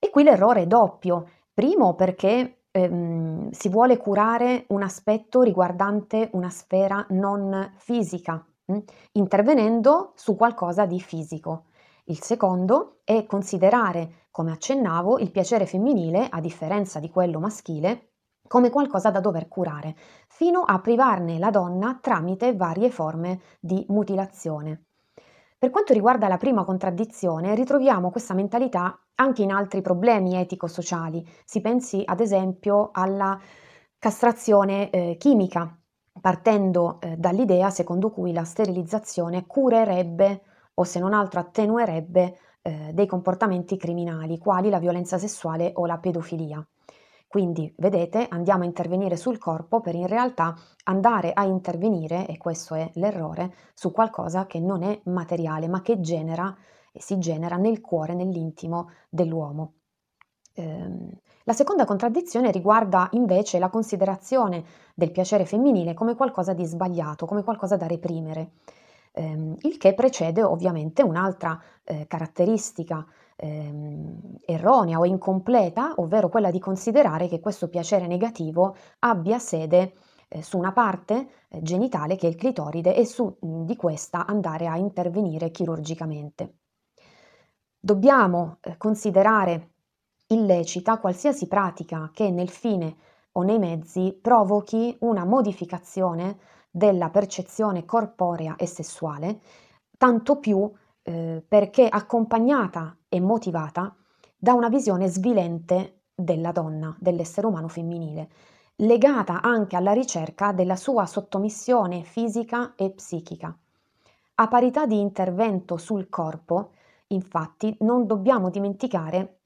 [SPEAKER 3] E qui l'errore è doppio, Primo perché ehm, si vuole curare un aspetto riguardante una sfera non fisica, mh? Mm, intervenendo su qualcosa di fisico. Il secondo è considerare, come accennavo, il piacere femminile, a differenza di quello maschile, come qualcosa da dover curare, fino a privarne la donna tramite varie forme di mutilazione. Per quanto riguarda la prima contraddizione, ritroviamo questa mentalità anche in altri problemi etico-sociali. Si pensi ad esempio alla castrazione eh, chimica, partendo eh, dall'idea secondo cui la sterilizzazione curerebbe o se non altro attenuerebbe eh, dei comportamenti criminali, quali la violenza sessuale o la pedofilia. Quindi, vedete, andiamo a intervenire sul corpo per in realtà andare a intervenire, e questo è l'errore, su qualcosa che non è materiale, ma che genera e si genera nel cuore, nell'intimo dell'uomo. Ehm, la seconda contraddizione riguarda invece la considerazione del piacere femminile come qualcosa di sbagliato, come qualcosa da reprimere, ehm, il che precede ovviamente un'altra eh, caratteristica ehm, erronea o incompleta, ovvero quella di considerare che questo piacere negativo abbia sede eh, su una parte eh, genitale che è il clitoride e su mh, di questa andare a intervenire chirurgicamente. Dobbiamo eh, considerare illecita qualsiasi pratica che nel fine o nei mezzi provochi una modificazione della percezione corporea e sessuale, tanto più eh, perché accompagnata e motivata da una visione svilente della donna, dell'essere umano femminile, legata anche alla ricerca della sua sottomissione fisica e psichica. A parità di intervento sul corpo, Infatti non dobbiamo dimenticare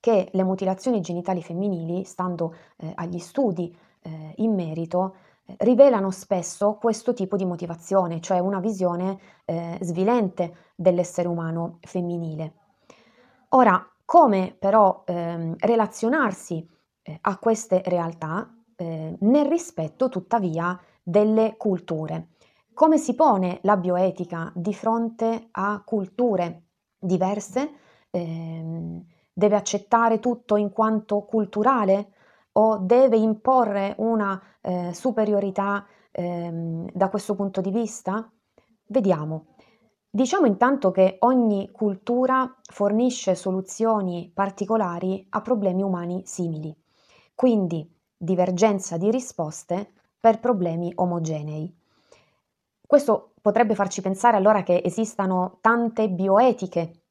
[SPEAKER 3] che le mutilazioni genitali femminili, stando eh, agli studi eh, in merito, eh, rivelano spesso questo tipo di motivazione, cioè una visione eh, svilente dell'essere umano femminile. Ora, come però ehm, relazionarsi eh, a queste realtà eh, nel rispetto tuttavia delle culture? Come si pone la bioetica di fronte a culture diverse? Eh, deve accettare tutto in quanto culturale o deve imporre una eh, superiorità ehm, da questo punto di vista? Vediamo. Diciamo intanto che ogni cultura fornisce soluzioni particolari a problemi umani simili, quindi divergenza di risposte per problemi omogenei. Questo potrebbe farci pensare allora che esistano tante bioetiche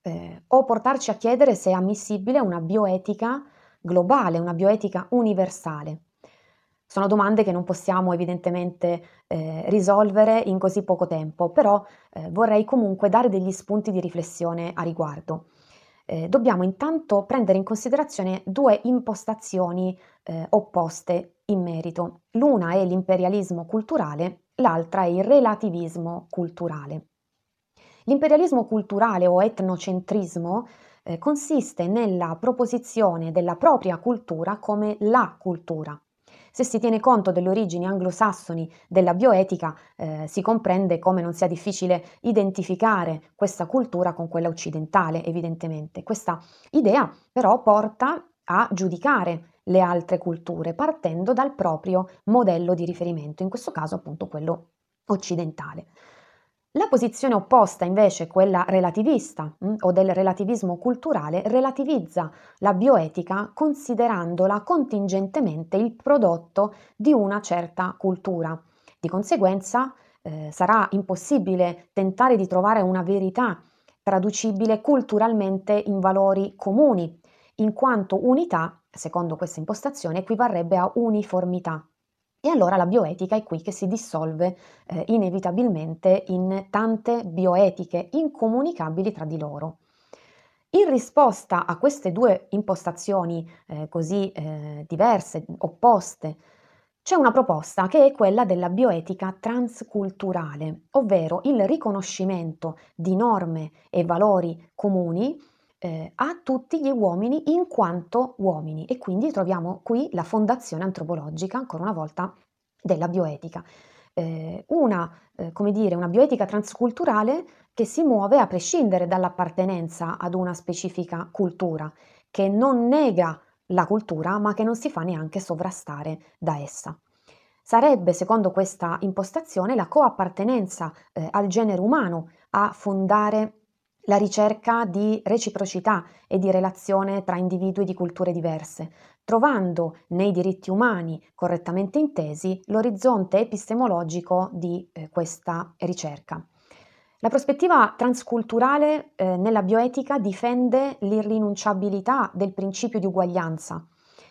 [SPEAKER 3] eh, o portarci a chiedere se è ammissibile una bioetica globale, una bioetica universale. Sono domande che non possiamo evidentemente eh, risolvere in così poco tempo, però eh, vorrei comunque dare degli spunti di riflessione a riguardo. Eh, dobbiamo intanto prendere in considerazione due impostazioni eh, opposte in merito. L'una è l'imperialismo culturale, l'altra è il relativismo culturale. L'imperialismo culturale o etnocentrismo eh, consiste nella proposizione della propria cultura come la cultura se si tiene conto delle origini anglosassoni della bioetica, eh, si comprende come non sia difficile identificare questa cultura con quella occidentale, evidentemente. Questa idea però porta a giudicare le altre culture partendo dal proprio modello di riferimento, in questo caso appunto quello occidentale. La posizione opposta, invece, quella relativista mm, o del relativismo culturale, relativizza la bioetica considerandola contingentemente il prodotto di una certa cultura. Di conseguenza eh, sarà impossibile tentare di trovare una verità traducibile culturalmente in valori comuni, in quanto unità, secondo questa impostazione, equivarrebbe a uniformità. E allora la bioetica è qui che si dissolve eh, inevitabilmente in tante bioetiche incomunicabili tra di loro. In risposta a queste due impostazioni eh, così eh, diverse, opposte, c'è una proposta che è quella della bioetica transculturale, ovvero il riconoscimento di norme e valori comuni eh, a tutti gli uomini in quanto uomini e quindi troviamo qui la fondazione antropologica, ancora una volta, della bioetica. Eh, una, eh, come dire, una bioetica transculturale che si muove a prescindere dall'appartenenza ad una specifica cultura, che non nega la cultura ma che non si fa neanche sovrastare da essa. Sarebbe, secondo questa impostazione, la coappartenenza eh, al genere umano a fondare la ricerca di reciprocità e di relazione tra individui di culture diverse, trovando nei diritti umani correttamente intesi l'orizzonte epistemologico di eh, questa ricerca. La prospettiva transculturale eh, nella bioetica difende l'irrinunciabilità del principio di uguaglianza,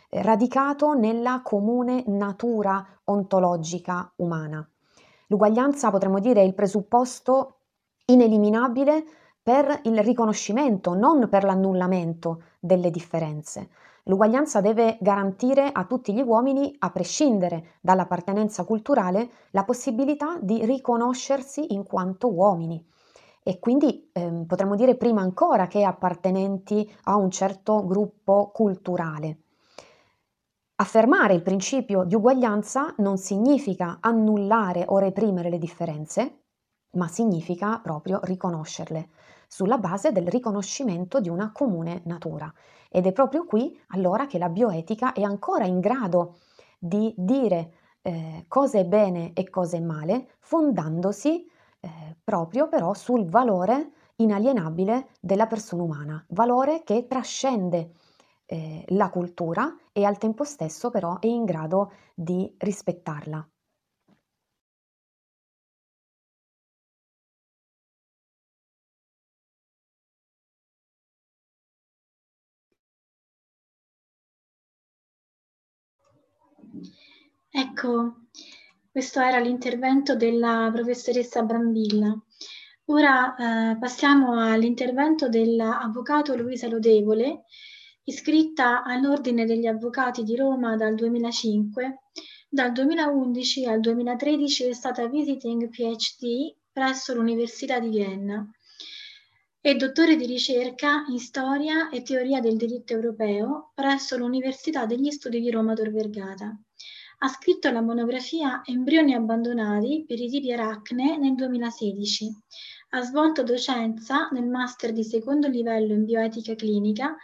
[SPEAKER 3] eh, radicato nella comune natura ontologica umana. L'uguaglianza, potremmo dire, è il presupposto ineliminabile per il riconoscimento, non per l'annullamento delle differenze. L'uguaglianza deve garantire a tutti gli uomini, a prescindere dall'appartenenza culturale, la possibilità di riconoscersi in quanto uomini e quindi ehm, potremmo dire prima ancora che appartenenti a un certo gruppo culturale. Affermare il principio di uguaglianza non significa annullare o reprimere le differenze, ma significa proprio riconoscerle sulla base del riconoscimento di una comune natura. Ed è proprio qui allora che la bioetica è ancora in grado di dire eh, cosa è bene e cosa è male, fondandosi eh, proprio però sul valore inalienabile della persona umana, valore che trascende eh, la cultura e al tempo stesso però è in grado di rispettarla.
[SPEAKER 1] Ecco, questo era l'intervento della professoressa Brambilla. Ora eh, passiamo all'intervento dell'avvocato Luisa Lodevole, iscritta all'Ordine degli Avvocati di Roma dal 2005. Dal 2011 al 2013 è stata visiting PhD presso l'Università di Vienna. È dottore di ricerca in storia e teoria del diritto europeo presso l'Università degli Studi di Roma Tor Vergata. Ha scritto la monografia Embrioni abbandonati per i tipi aracne nel 2016. Ha svolto docenza nel master di secondo livello in bioetica clinica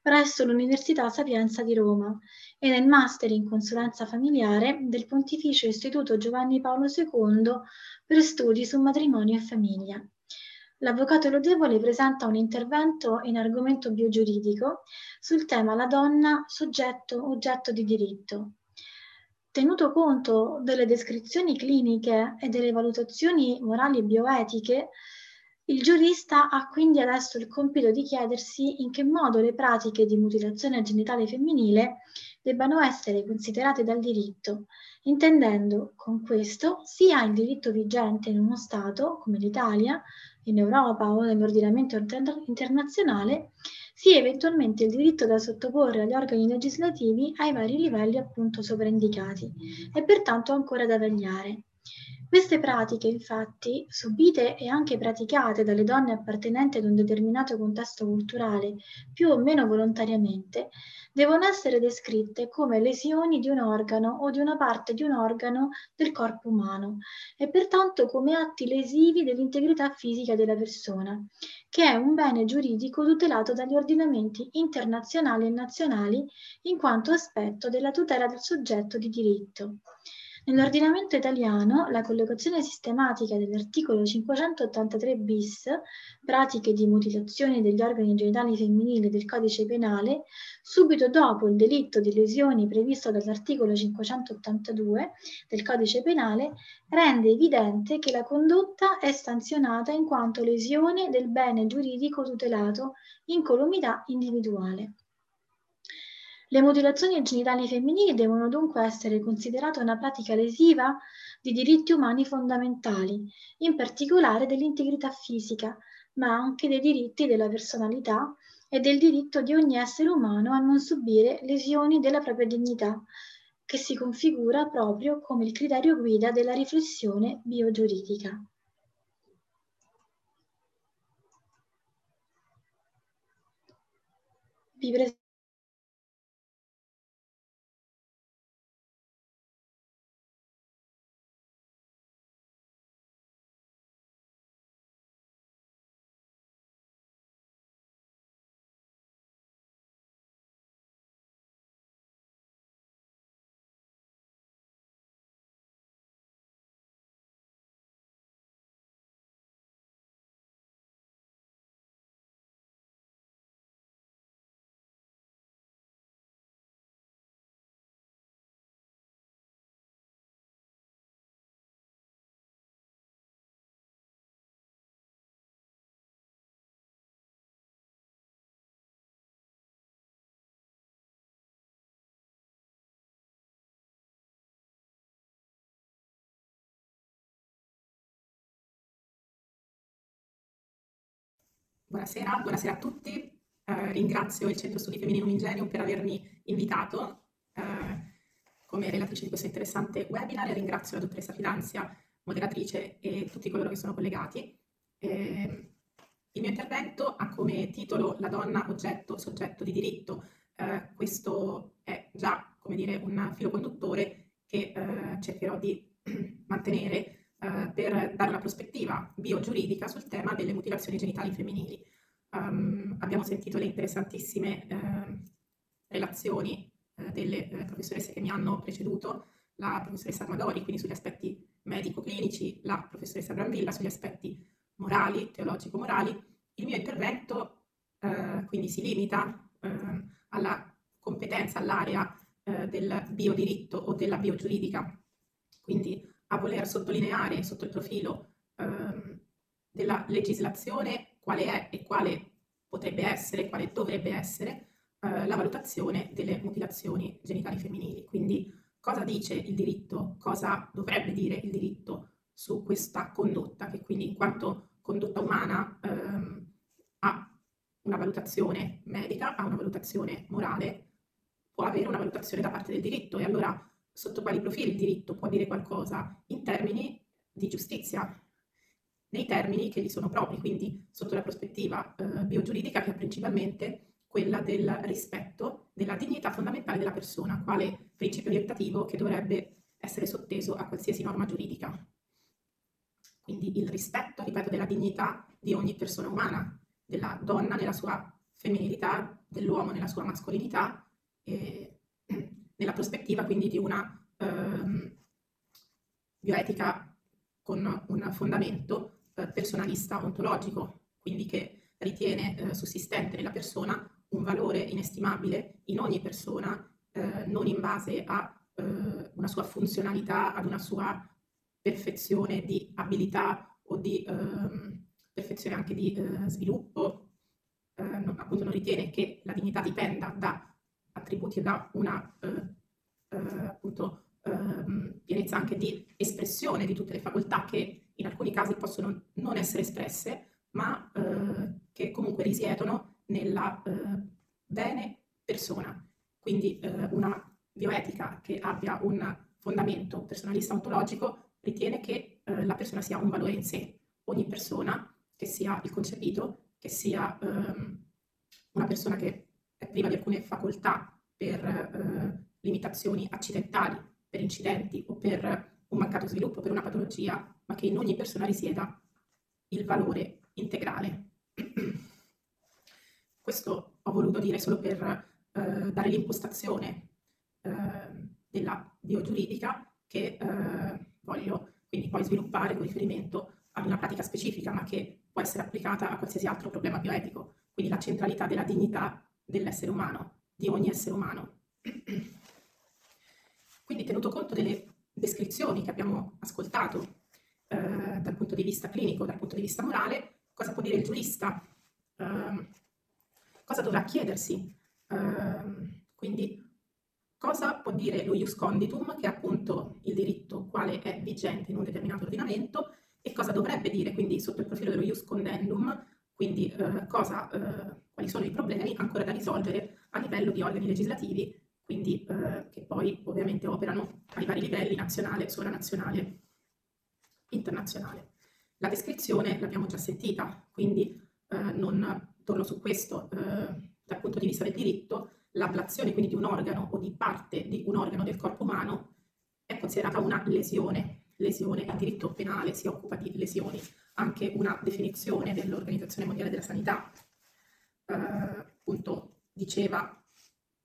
[SPEAKER 1] presso l'Università Sapienza di Roma e nel master in consulenza familiare del Pontificio Istituto Giovanni Paolo II per studi su matrimonio e famiglia. L'avvocato Lodevole presenta un intervento in argomento biogiuridico sul tema la donna soggetto oggetto di diritto. Tenuto conto delle descrizioni cliniche e delle valutazioni morali e bioetiche, il giurista ha quindi adesso il compito di chiedersi in che modo le pratiche di mutilazione genitale femminile debbano essere considerate dal diritto, intendendo con questo sia il diritto vigente in uno Stato, come l'Italia, in Europa o nell'ordinamento internazionale, sia eventualmente il diritto da sottoporre agli organi legislativi ai vari livelli appunto sovraindicati e pertanto ancora da vagliare. Queste pratiche, infatti, subite e anche praticate dalle donne appartenenti ad un determinato contesto culturale, più o meno volontariamente, devono essere descritte come lesioni di un organo o di una parte di un organo del corpo umano e pertanto come atti lesivi dell'integrità fisica della persona, che è un bene giuridico tutelato dagli ordinamenti internazionali e nazionali in quanto aspetto della tutela del soggetto di diritto. Nell'ordinamento italiano la collocazione sistematica dell'articolo 583 bis, pratiche di mutilazione degli organi genitali femminili del codice penale, subito dopo il delitto di lesioni previsto dall'articolo 582 del codice penale, rende evidente che la condotta è sanzionata in quanto lesione del bene giuridico tutelato in columità individuale. Le mutilazioni genitali femminili devono dunque essere considerate una pratica lesiva di diritti umani fondamentali, in particolare dell'integrità fisica, ma anche dei diritti della personalità e del diritto di ogni essere umano a non subire lesioni della propria dignità, che si configura proprio come il criterio guida della riflessione biogiuridica. Vi presento
[SPEAKER 4] Buonasera, buonasera a tutti. Eh, ringrazio il Centro Studi Femminili Ingegno per avermi invitato eh, come relatrice di questo interessante webinar e ringrazio la dottoressa Fidanzia, moderatrice e tutti coloro che sono collegati. Eh, il mio intervento ha come titolo La donna oggetto, soggetto di diritto. Eh, questo è già, come dire, un filo conduttore che eh, cercherò di mantenere eh, per dare una prospettiva biogiuridica sul tema delle mutilazioni genitali femminili. Um, abbiamo sentito le interessantissime eh, relazioni eh, delle eh, professoresse che mi hanno preceduto, la professoressa Armadori, quindi sugli aspetti medico-clinici, la professoressa Brambilla sugli aspetti morali, teologico-morali. Il mio intervento eh, quindi si limita ehm, alla competenza, all'area del biodiritto o della biogiuridica, quindi a voler sottolineare sotto il profilo ehm, della legislazione quale è e quale potrebbe essere, quale dovrebbe essere eh, la valutazione delle mutilazioni genitali femminili. Quindi cosa dice il diritto, cosa dovrebbe dire il diritto su questa condotta, che quindi in quanto condotta umana ehm, ha una valutazione medica, ha una valutazione morale, può avere una valutazione da parte del diritto. E allora sotto quali profili il diritto può dire qualcosa in termini di giustizia, nei termini che gli sono propri, quindi sotto la prospettiva eh, biogiuridica che è principalmente quella del rispetto della dignità fondamentale della persona, quale principio orientativo che dovrebbe essere sotteso a qualsiasi norma giuridica. Quindi il rispetto, ripeto, della dignità di ogni persona umana, della donna nella sua femminilità, dell'uomo nella sua mascolinità, eh, nella prospettiva quindi di una eh, bioetica con un fondamento eh, personalista ontologico, quindi che ritiene eh, sussistente nella persona un valore inestimabile in ogni persona, eh, non in base a una sua funzionalità, ad una sua perfezione di abilità o di ehm, perfezione anche di eh, sviluppo, eh, non, appunto non ritiene che la dignità dipenda da attributi da una eh, eh, appunto, ehm, pienezza anche di espressione di tutte le facoltà che in alcuni casi possono non essere espresse, ma che comunque risiedono nella bene persona. Quindi una bioetica che abbia un fondamento personalista ontologico ritiene che eh, la persona sia un valore in sé. Ogni persona, che sia il concepito, che sia ehm, una persona che priva di alcune facoltà per eh, limitazioni accidentali, per incidenti o per un mancato sviluppo, per una patologia, ma che in ogni persona risieda il valore integrale. Questo ho voluto dire solo per eh, dare l'impostazione eh, della biogiuridica che eh, voglio quindi poi sviluppare con riferimento ad una pratica specifica, ma che può essere applicata a qualsiasi altro problema bioetico, quindi la centralità della dignità dell'essere umano, di ogni essere umano. Quindi tenuto conto delle descrizioni che abbiamo ascoltato eh, dal punto di vista clinico, dal punto di vista morale, cosa può dire il giurista? Eh, cosa dovrà chiedersi? Eh, quindi Cosa può dire lo ius conditum, che è appunto il diritto quale è vigente in un determinato ordinamento, e cosa dovrebbe dire, quindi sotto il profilo dello ius condendum, quindi eh, cosa, eh, quali sono i problemi ancora da risolvere a livello di organi legislativi, quindi eh, che poi ovviamente operano ai vari livelli, nazionale, sovranazionale, internazionale. La descrizione l'abbiamo già sentita, quindi eh, non torno su questo dal punto di vista del diritto, l'ablazione quindi di un organo o di parte di un organo del corpo umano è considerata una lesione. Lesione, il diritto penale si occupa di lesioni, anche una definizione dell'Organizzazione Mondiale della Sanità eh, appunto diceva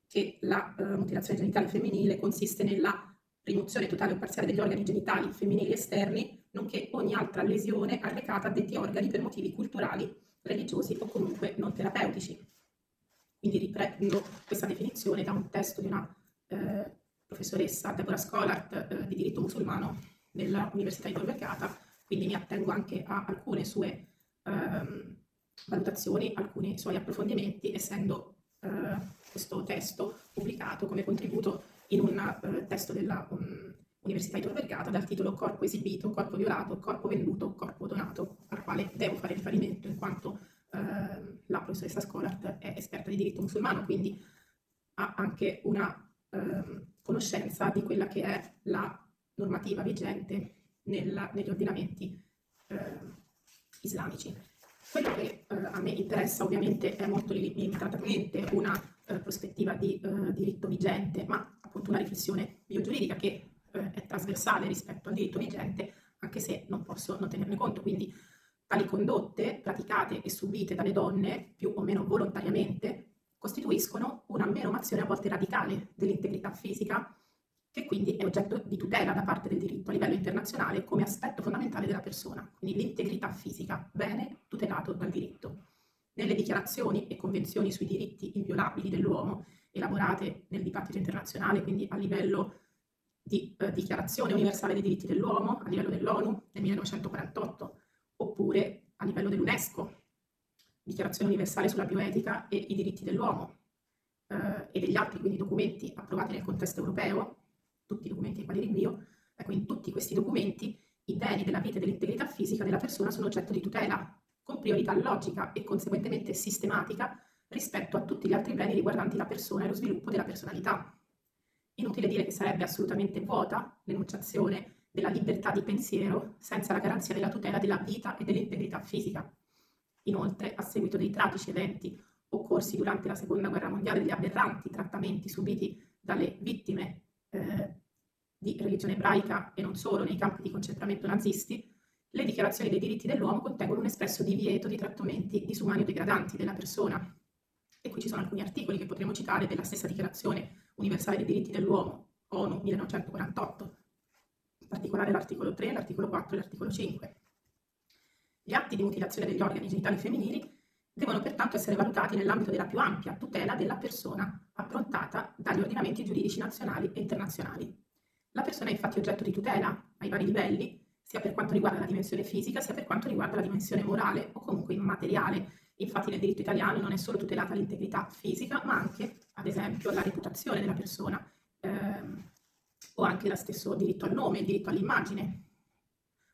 [SPEAKER 4] che la eh, mutilazione genitale femminile consiste nella rimozione totale o parziale degli organi genitali femminili esterni, nonché ogni altra lesione arrecata a detti organi per motivi culturali, religiosi o comunque non terapeutici. Quindi riprendo questa definizione da un testo di una eh, professoressa, Deborah Scholart, eh, di diritto musulmano dell'Università di Tor Vergata, quindi mi attengo anche a alcune sue ehm, valutazioni, alcuni suoi approfondimenti, essendo eh, questo testo pubblicato come contributo in un eh, testo della um, Università Tor Vergata dal titolo Corpo esibito, corpo violato, corpo venduto, corpo donato, al quale devo fare riferimento in quanto eh, la professoressa Scolart è esperta di diritto musulmano, quindi ha anche una eh, conoscenza di quella che è la normativa vigente nella, negli ordinamenti eh, islamici. Quello che eh, a me interessa ovviamente è molto limitatamente una eh, prospettiva di eh, diritto vigente, ma appunto una riflessione biogiuridica che è trasversale rispetto al diritto vigente, anche se non posso non tenerne conto. Quindi Tali condotte, praticate e subite dalle donne, più o meno volontariamente, costituiscono una menomazione a volte radicale dell'integrità fisica, che quindi è oggetto di tutela da parte del diritto a livello internazionale come aspetto fondamentale della persona. Quindi l'integrità fisica, bene tutelato dal diritto. Nelle dichiarazioni e convenzioni sui diritti inviolabili dell'uomo, elaborate nel dibattito internazionale, quindi a livello di eh, Dichiarazione universale dei diritti dell'uomo, a livello dell'ONU nel 1948, oppure a livello dell'UNESCO, Dichiarazione universale sulla bioetica e i diritti dell'uomo, eh, e degli altri quindi documenti approvati nel contesto europeo, tutti i documenti ai quali rinvio, ecco in tutti questi documenti i beni della vita e dell'integrità fisica della persona sono oggetto di tutela, con priorità logica e conseguentemente sistematica rispetto a tutti gli altri beni riguardanti la persona e lo sviluppo della personalità. Inutile dire che sarebbe assolutamente vuota l'enunciazione della libertà di pensiero senza la garanzia della tutela della vita e dell'integrità fisica. Inoltre, a seguito dei tragici eventi occorsi durante la Seconda Guerra Mondiale, degli aberranti trattamenti subiti dalle vittime eh, di religione ebraica e non solo nei campi di concentramento nazisti, le dichiarazioni dei diritti dell'uomo contengono un espresso divieto di trattamenti disumani o degradanti della persona. E qui ci sono alcuni articoli che potremo citare della stessa dichiarazione universale dei diritti dell'uomo, ONU 1948, in particolare l'articolo 3, l'articolo 4 e l'articolo 5. Gli atti di mutilazione degli organi genitali femminili devono pertanto essere valutati nell'ambito della più ampia tutela della persona, approntata dagli ordinamenti giuridici nazionali e internazionali. La persona è infatti oggetto di tutela ai vari livelli, sia per quanto riguarda la dimensione fisica, sia per quanto riguarda la dimensione morale o comunque immateriale. Infatti nel diritto italiano non è solo tutelata l'integrità fisica, ma anche, ad esempio, la reputazione della persona, ehm, o anche lo stesso diritto al nome, il diritto all'immagine.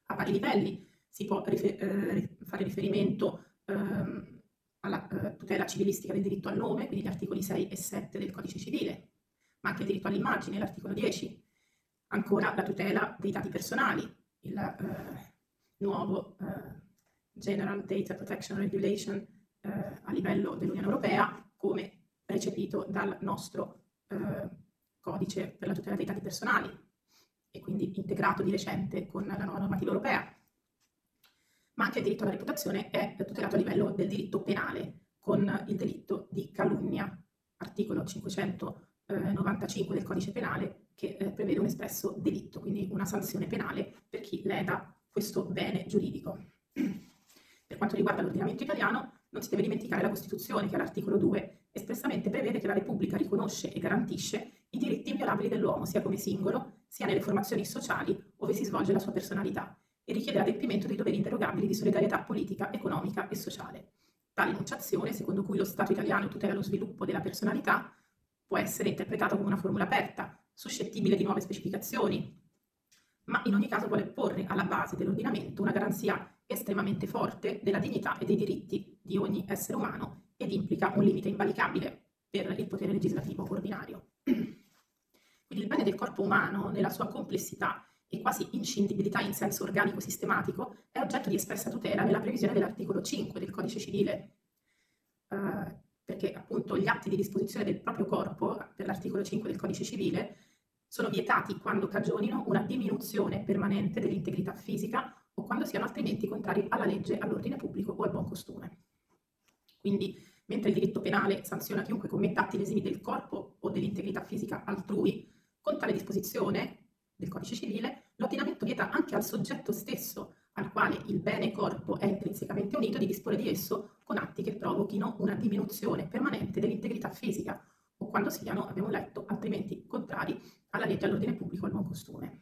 [SPEAKER 4] A vari livelli si può rifer- eh, fare riferimento ehm, alla eh, tutela civilistica del diritto al nome, quindi gli articoli 6 e 7 del codice civile, ma anche il diritto all'immagine, l'articolo 10. Ancora la tutela dei dati personali, il eh, nuovo eh, General Data Protection Regulation eh, a livello dell'Unione Europea, come recepito dal nostro eh, codice per la tutela dei dati personali e quindi integrato di recente con la nuova normativa europea ma anche il diritto alla reputazione è tutelato a livello del diritto penale con il delitto di calunnia, articolo 595 del codice penale che eh, prevede un espresso delitto, quindi una sanzione penale per chi leda questo bene giuridico. Per quanto riguarda l'ordinamento italiano, non si deve dimenticare la Costituzione che all'articolo 2 espressamente prevede che la Repubblica riconosce e garantisce i diritti inviolabili dell'uomo sia come singolo, sia nelle formazioni sociali dove si svolge la sua personalità e richiede l'adempimento dei doveri interrogabili di solidarietà politica, economica e sociale. Tale enunciazione, secondo cui lo Stato italiano tutela lo sviluppo della personalità, può essere interpretata come una formula aperta, suscettibile di nuove specificazioni, ma in ogni caso vuole porre alla base dell'ordinamento una garanzia estremamente forte della dignità e dei diritti di ogni essere umano ed implica un limite invalicabile per il potere legislativo ordinario. Quindi il bene del corpo umano, nella sua complessità e quasi inscindibilità in senso organico sistematico, è oggetto di espressa tutela nella previsione dell'articolo 5 del codice civile, eh, perché appunto gli atti di disposizione del proprio corpo, per l'articolo 5 del codice civile, sono vietati quando cagionino una diminuzione permanente dell'integrità fisica o quando siano altrimenti contrari alla legge, all'ordine pubblico o al buon costume. Quindi, mentre il diritto penale sanziona chiunque commetta atti lesivi del corpo o dell'integrità fisica altrui, con tale disposizione del codice civile, l'ordinamento vieta anche al soggetto stesso al quale il bene corpo è intrinsecamente unito di disporre di esso con atti che provochino una diminuzione permanente dell'integrità fisica o quando siano, abbiamo letto, altrimenti contrari alla legge, all'ordine pubblico e al buon costume.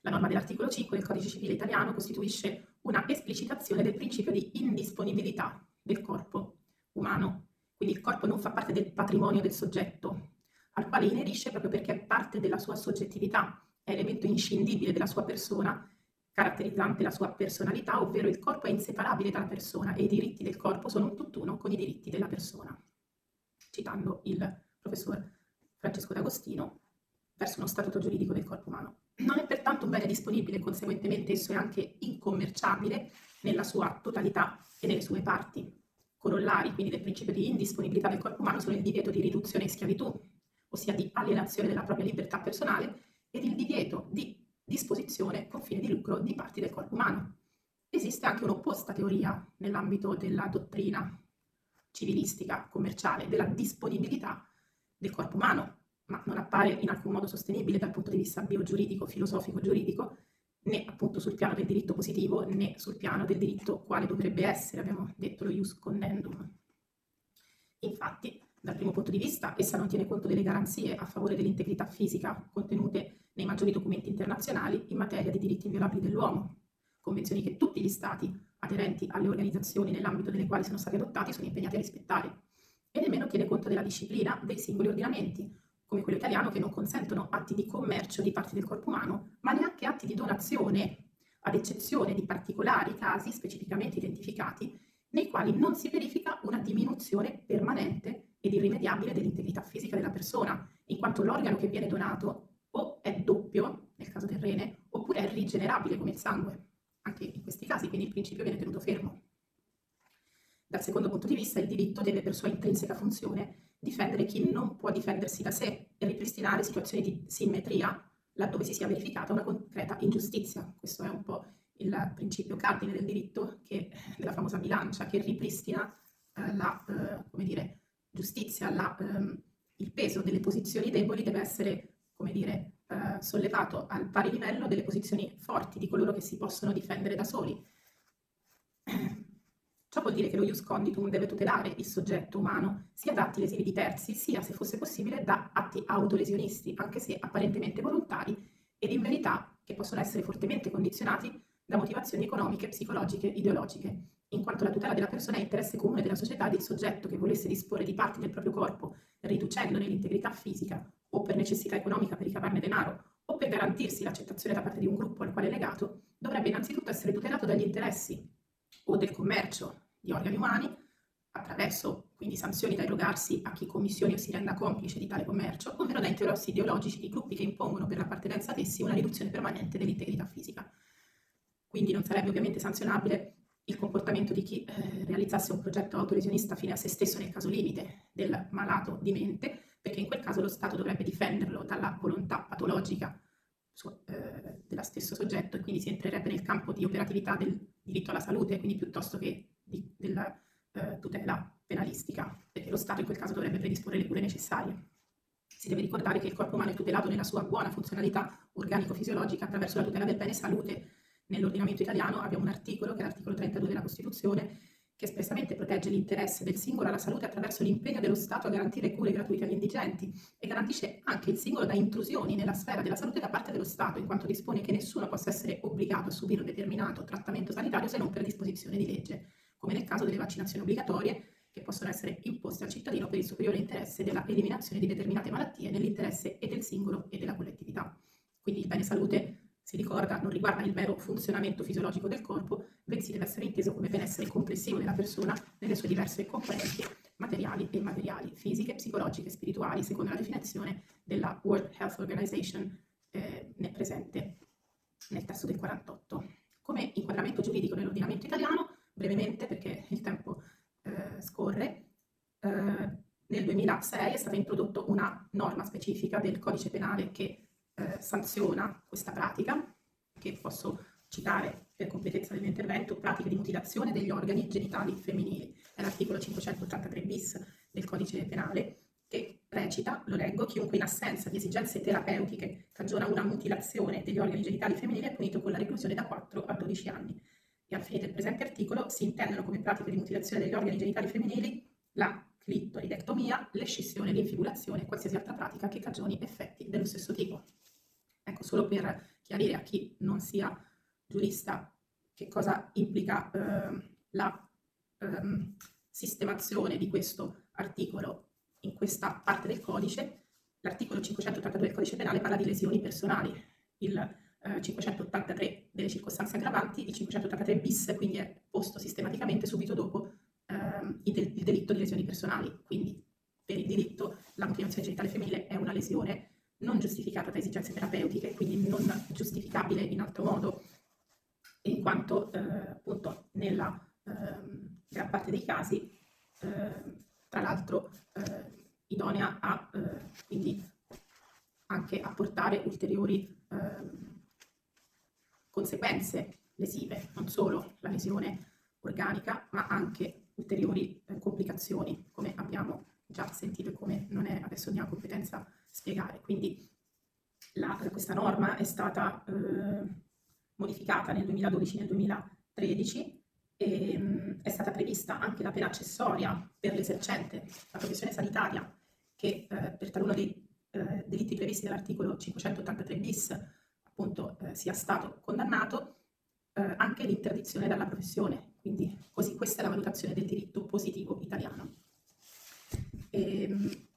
[SPEAKER 4] La norma dell'articolo 5 del Codice Civile Italiano costituisce una esplicitazione del principio di indisponibilità del corpo umano, quindi il corpo non fa parte del patrimonio del soggetto, al quale inerisce proprio perché è parte della sua soggettività, elemento inscindibile della sua persona, caratterizzante la sua personalità, ovvero il corpo è inseparabile dalla persona e i diritti del corpo sono un tutt'uno con i diritti della persona. Citando il professor Francesco D'Agostino verso uno statuto giuridico del corpo umano. Non è pertanto un bene disponibile, conseguentemente esso è anche incommerciabile nella sua totalità e nelle sue parti. Corollari quindi del principio di indisponibilità del corpo umano sono il divieto di riduzione in schiavitù, ossia di alienazione della propria libertà personale ed il divieto di disposizione con fine di lucro di parti del corpo umano. Esiste anche un'opposta teoria nell'ambito della dottrina civilistica, commerciale, della disponibilità del corpo umano, ma non appare in alcun modo sostenibile dal punto di vista biogiuridico, filosofico, giuridico, né appunto sul piano del diritto positivo, né sul piano del diritto quale dovrebbe essere, abbiamo detto lo ius condendum. Infatti, dal primo punto di vista, essa non tiene conto delle garanzie a favore dell'integrità fisica contenute nei maggiori documenti internazionali in materia di diritti inviolabili dell'uomo, convenzioni che tutti gli Stati aderenti alle organizzazioni nell'ambito delle quali sono stati adottati sono impegnati a rispettare, e nemmeno tiene conto della disciplina dei singoli ordinamenti, come quello italiano, che non consentono atti di commercio di parti del corpo umano, ma neanche atti di donazione, ad eccezione di particolari casi specificamente identificati nei quali non si verifica una diminuzione permanente ed irrimediabile dell'integrità fisica della persona, in quanto l'organo che viene donato o è doppio, nel caso del rene, oppure è rigenerabile come il sangue. Anche in questi casi, quindi il principio viene tenuto fermo. Dal secondo punto di vista, il diritto deve per sua intrinseca funzione difendere chi non può difendersi da sé e ripristinare situazioni di simmetria laddove si sia verificata una concreta ingiustizia. Questo è un po' il principio cardine del diritto, che, della famosa bilancia, che ripristina eh, la eh, dire, giustizia, la, ehm, il peso delle posizioni deboli deve essere come dire, eh, sollevato al pari livello delle posizioni forti di coloro che si possono difendere da soli. Ciò vuol dire che lo ius conditum deve tutelare il soggetto umano sia da atti lesivi di terzi, sia, se fosse possibile, da atti autolesionisti, anche se apparentemente volontari, ed in verità che possono essere fortemente condizionati da motivazioni economiche, psicologiche, ideologiche, in quanto la tutela della persona è interesse comune della società del soggetto che volesse disporre di parti del proprio corpo, riducendone l'integrità fisica, o per necessità economica per ricavarne denaro, o per garantirsi l'accettazione da parte di un gruppo al quale è legato, dovrebbe innanzitutto essere tutelato dagli interessi o del commercio di organi umani, attraverso quindi sanzioni da erogarsi a chi commissioni o si renda complice di tale commercio, ovvero da interessi ideologici di gruppi che impongono per l'appartenenza ad essi una riduzione permanente dell'integrità fisica. Quindi non sarebbe ovviamente sanzionabile il comportamento di chi eh, realizzasse un progetto autolesionista fine a se stesso nel caso limite del malato di mente, perché in quel caso lo Stato dovrebbe difenderlo dalla volontà patologica su, eh, dello stesso soggetto e quindi si entrerebbe nel campo di operatività del diritto alla salute, quindi piuttosto che di, della eh, tutela penalistica, perché lo Stato in quel caso dovrebbe predisporre le cure necessarie. Si deve ricordare che il corpo umano è tutelato nella sua buona funzionalità organico-fisiologica attraverso la tutela del bene salute. Nell'ordinamento italiano abbiamo un articolo, che è l'articolo 32 della Costituzione, che espressamente protegge l'interesse del singolo alla salute attraverso l'impegno dello Stato a garantire cure gratuite agli indigenti e garantisce anche il singolo da intrusioni nella sfera della salute da parte dello Stato, in quanto dispone che nessuno possa essere obbligato a subire un determinato trattamento sanitario se non per disposizione di legge come nel caso delle vaccinazioni obbligatorie, che possono essere imposte al cittadino per il superiore interesse della eliminazione di determinate malattie nell'interesse e del singolo e della collettività. Quindi il bene salute, si ricorda, non riguarda il vero funzionamento fisiologico del corpo, bensì deve essere inteso come benessere complessivo della persona nelle sue diverse componenti materiali e immateriali, fisiche, psicologiche, spirituali, secondo la definizione della World Health Organization eh, presente nel testo del 48. Come inquadramento giuridico nell'ordinamento italiano, brevemente perché il tempo eh, scorre, eh, nel 2006 è stata introdotta una norma specifica del codice penale che eh, sanziona questa pratica, che posso citare per completezza del mio intervento, pratiche di mutilazione degli organi genitali femminili. È l'articolo 583 bis del codice penale che recita, lo leggo, chiunque in assenza di esigenze terapeutiche cagiona una mutilazione degli organi genitali femminili è punito con la reclusione da 4 a 12 anni e al fine del presente articolo si intendono come pratiche di mutilazione degli organi genitali femminili la clitoridectomia, l'escissione, l'infibulazione e qualsiasi altra pratica che cagioni effetti dello stesso tipo. Ecco, solo per chiarire a chi non sia giurista che cosa implica eh, la eh, sistemazione di questo articolo. In questa parte del codice, l'articolo 582 del codice penale parla di lesioni personali. Il 583 eh, delle circostanze aggravanti, il 583 bis quindi è posto sistematicamente subito dopo ehm, il delitto di lesioni personali, quindi per il diritto la mutilazione genitale femminile è una lesione non giustificata da esigenze terapeutiche, quindi non giustificabile in altro modo, in quanto eh, appunto nella eh, gran parte dei casi, eh, tra l'altro, eh, idonea a eh, quindi anche a portare ulteriori ehm, conseguenze lesive, non solo la lesione organica, ma anche ulteriori eh, complicazioni, come abbiamo già sentito e come non è adesso mia competenza spiegare. Quindi la, questa norma è stata eh, modificata nel 2012 e nel 2013 e mh, è stata prevista anche la pena accessoria per l'esercente la professione sanitaria che eh, per taluno dei eh, delitti previsti dall'articolo 583 bis appunto eh, sia stato condannato, eh, anche l'interdizione dalla professione. Quindi così questa è la valutazione del diritto positivo italiano. E, ehm,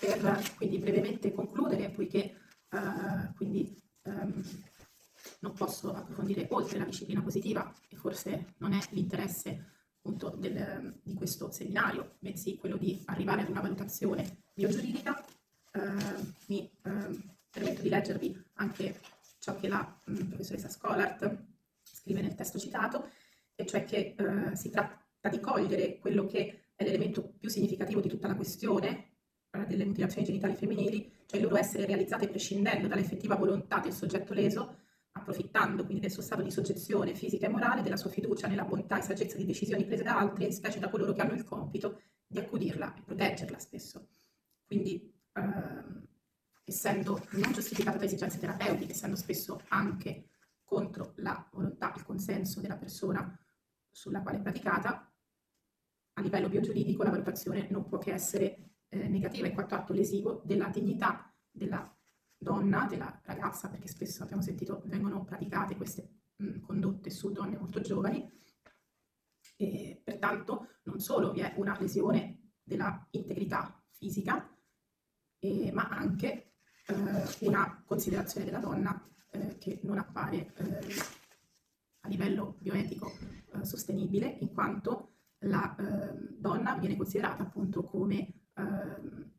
[SPEAKER 4] per quindi brevemente concludere, poiché uh, quindi, um, non posso approfondire oltre la disciplina positiva, e forse non è l'interesse appunto del, di questo seminario, bensì quello di arrivare ad una valutazione biogiuridica, eh, mi eh, permetto di leggervi anche ciò che la mh, professoressa Scolart scrive nel testo citato, e cioè che eh, si tratta di cogliere quello che è l'elemento più significativo di tutta la questione eh, delle mutilazioni genitali femminili, cioè il loro essere realizzate prescindendo dall'effettiva volontà del soggetto leso, approfittando quindi del suo stato di soggezione fisica e morale, della sua fiducia nella bontà e saggezza di decisioni prese da altri, specie da coloro che hanno il compito di accudirla e proteggerla spesso. Quindi, ehm, essendo non giustificata da esigenze terapeutiche, essendo spesso anche contro la volontà, il consenso della persona sulla quale è praticata, a livello biogiuridico la valutazione non può che essere eh, negativa in quanto atto lesivo della dignità della donna, della ragazza, perché spesso abbiamo sentito vengono praticate queste mh, condotte su donne molto giovani. E, pertanto non solo vi è una lesione della integrità fisica, eh, ma anche eh, una considerazione della donna eh, che non appare eh, a livello bioetico eh, sostenibile, in quanto la ehm, donna viene considerata appunto come ehm,